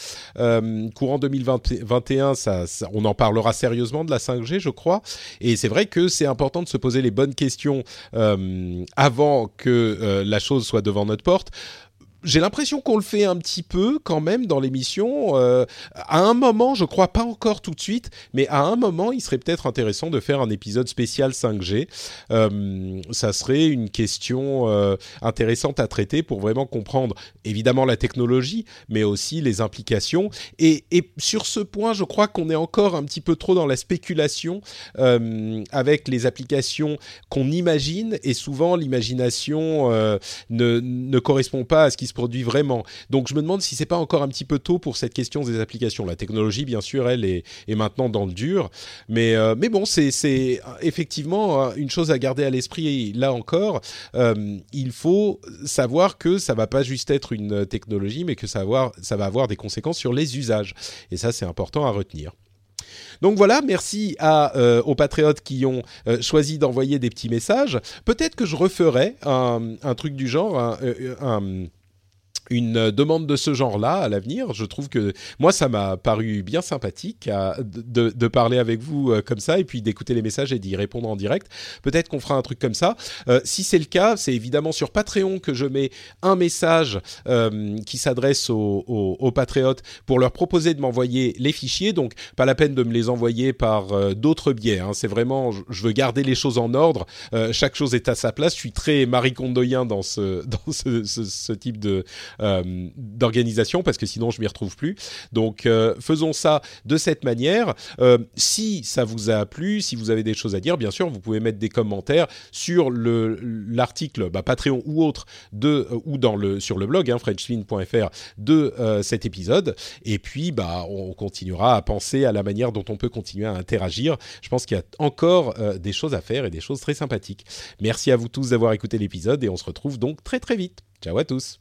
courant 2021, ça, ça, on en parlera sérieusement de la 5G, je crois. Et c'est vrai que c'est important de se poser les bonnes questions euh, avant que euh, la chose soit devant notre porte j'ai l'impression qu'on le fait un petit peu quand même dans l'émission. Euh, à un moment, je crois pas encore tout de suite, mais à un moment, il serait peut-être intéressant de faire un épisode spécial 5G. Euh, ça serait une question euh, intéressante à traiter pour vraiment comprendre évidemment la technologie, mais aussi les implications. Et, et sur ce point, je crois qu'on est encore un petit peu trop dans la spéculation avec les applications qu'on imagine et souvent l'imagination ne, ne correspond pas à ce qui produit vraiment. Donc je me demande si c'est pas encore un petit peu tôt pour cette question des applications. La technologie, bien sûr, elle est, est maintenant dans le dur, mais euh, mais bon, c'est effectivement une chose à garder à l'esprit. Là encore, euh, il faut savoir que ça va pas juste être une technologie, mais que ça va avoir, ça va avoir des conséquences sur les usages. Et ça, c'est important à retenir. Donc voilà, merci euh, aux patriotes qui ont euh, choisi d'envoyer des petits messages. Peut-être que je referai un, truc du genre, euh, un une demande de ce genre-là à l'avenir. Je trouve que moi, ça m'a paru bien sympathique à, de, parler avec vous euh, comme ça et puis d'écouter les messages et d'y répondre en direct. Peut-être qu'on fera un truc comme ça. Euh, si c'est le cas, c'est évidemment sur Patreon que je mets un message euh, qui s'adresse aux, patriotes pour leur proposer de m'envoyer les fichiers. Donc, pas la peine de me les envoyer par euh, d'autres biais. Hein. C'est vraiment, je veux garder les choses en ordre. Euh, chaque chose est à sa place. Je suis très Marie Kondoyen dans ce, [laughs] dans ce, type de euh, d'organisation parce que sinon je m'y retrouve plus. Donc euh, faisons ça de cette manière. Euh, si ça vous a plu, si vous avez des choses à dire, bien sûr, vous pouvez mettre des commentaires sur le l'article bah, Patreon ou autre de ou dans le sur le blog hein, de cet épisode. Et puis bah on continuera à penser à la manière dont on peut continuer à interagir. Je pense qu'il y a encore des choses à faire et des choses très sympathiques. Merci à vous tous d'avoir écouté l'épisode et on se retrouve donc très très vite. Ciao à tous.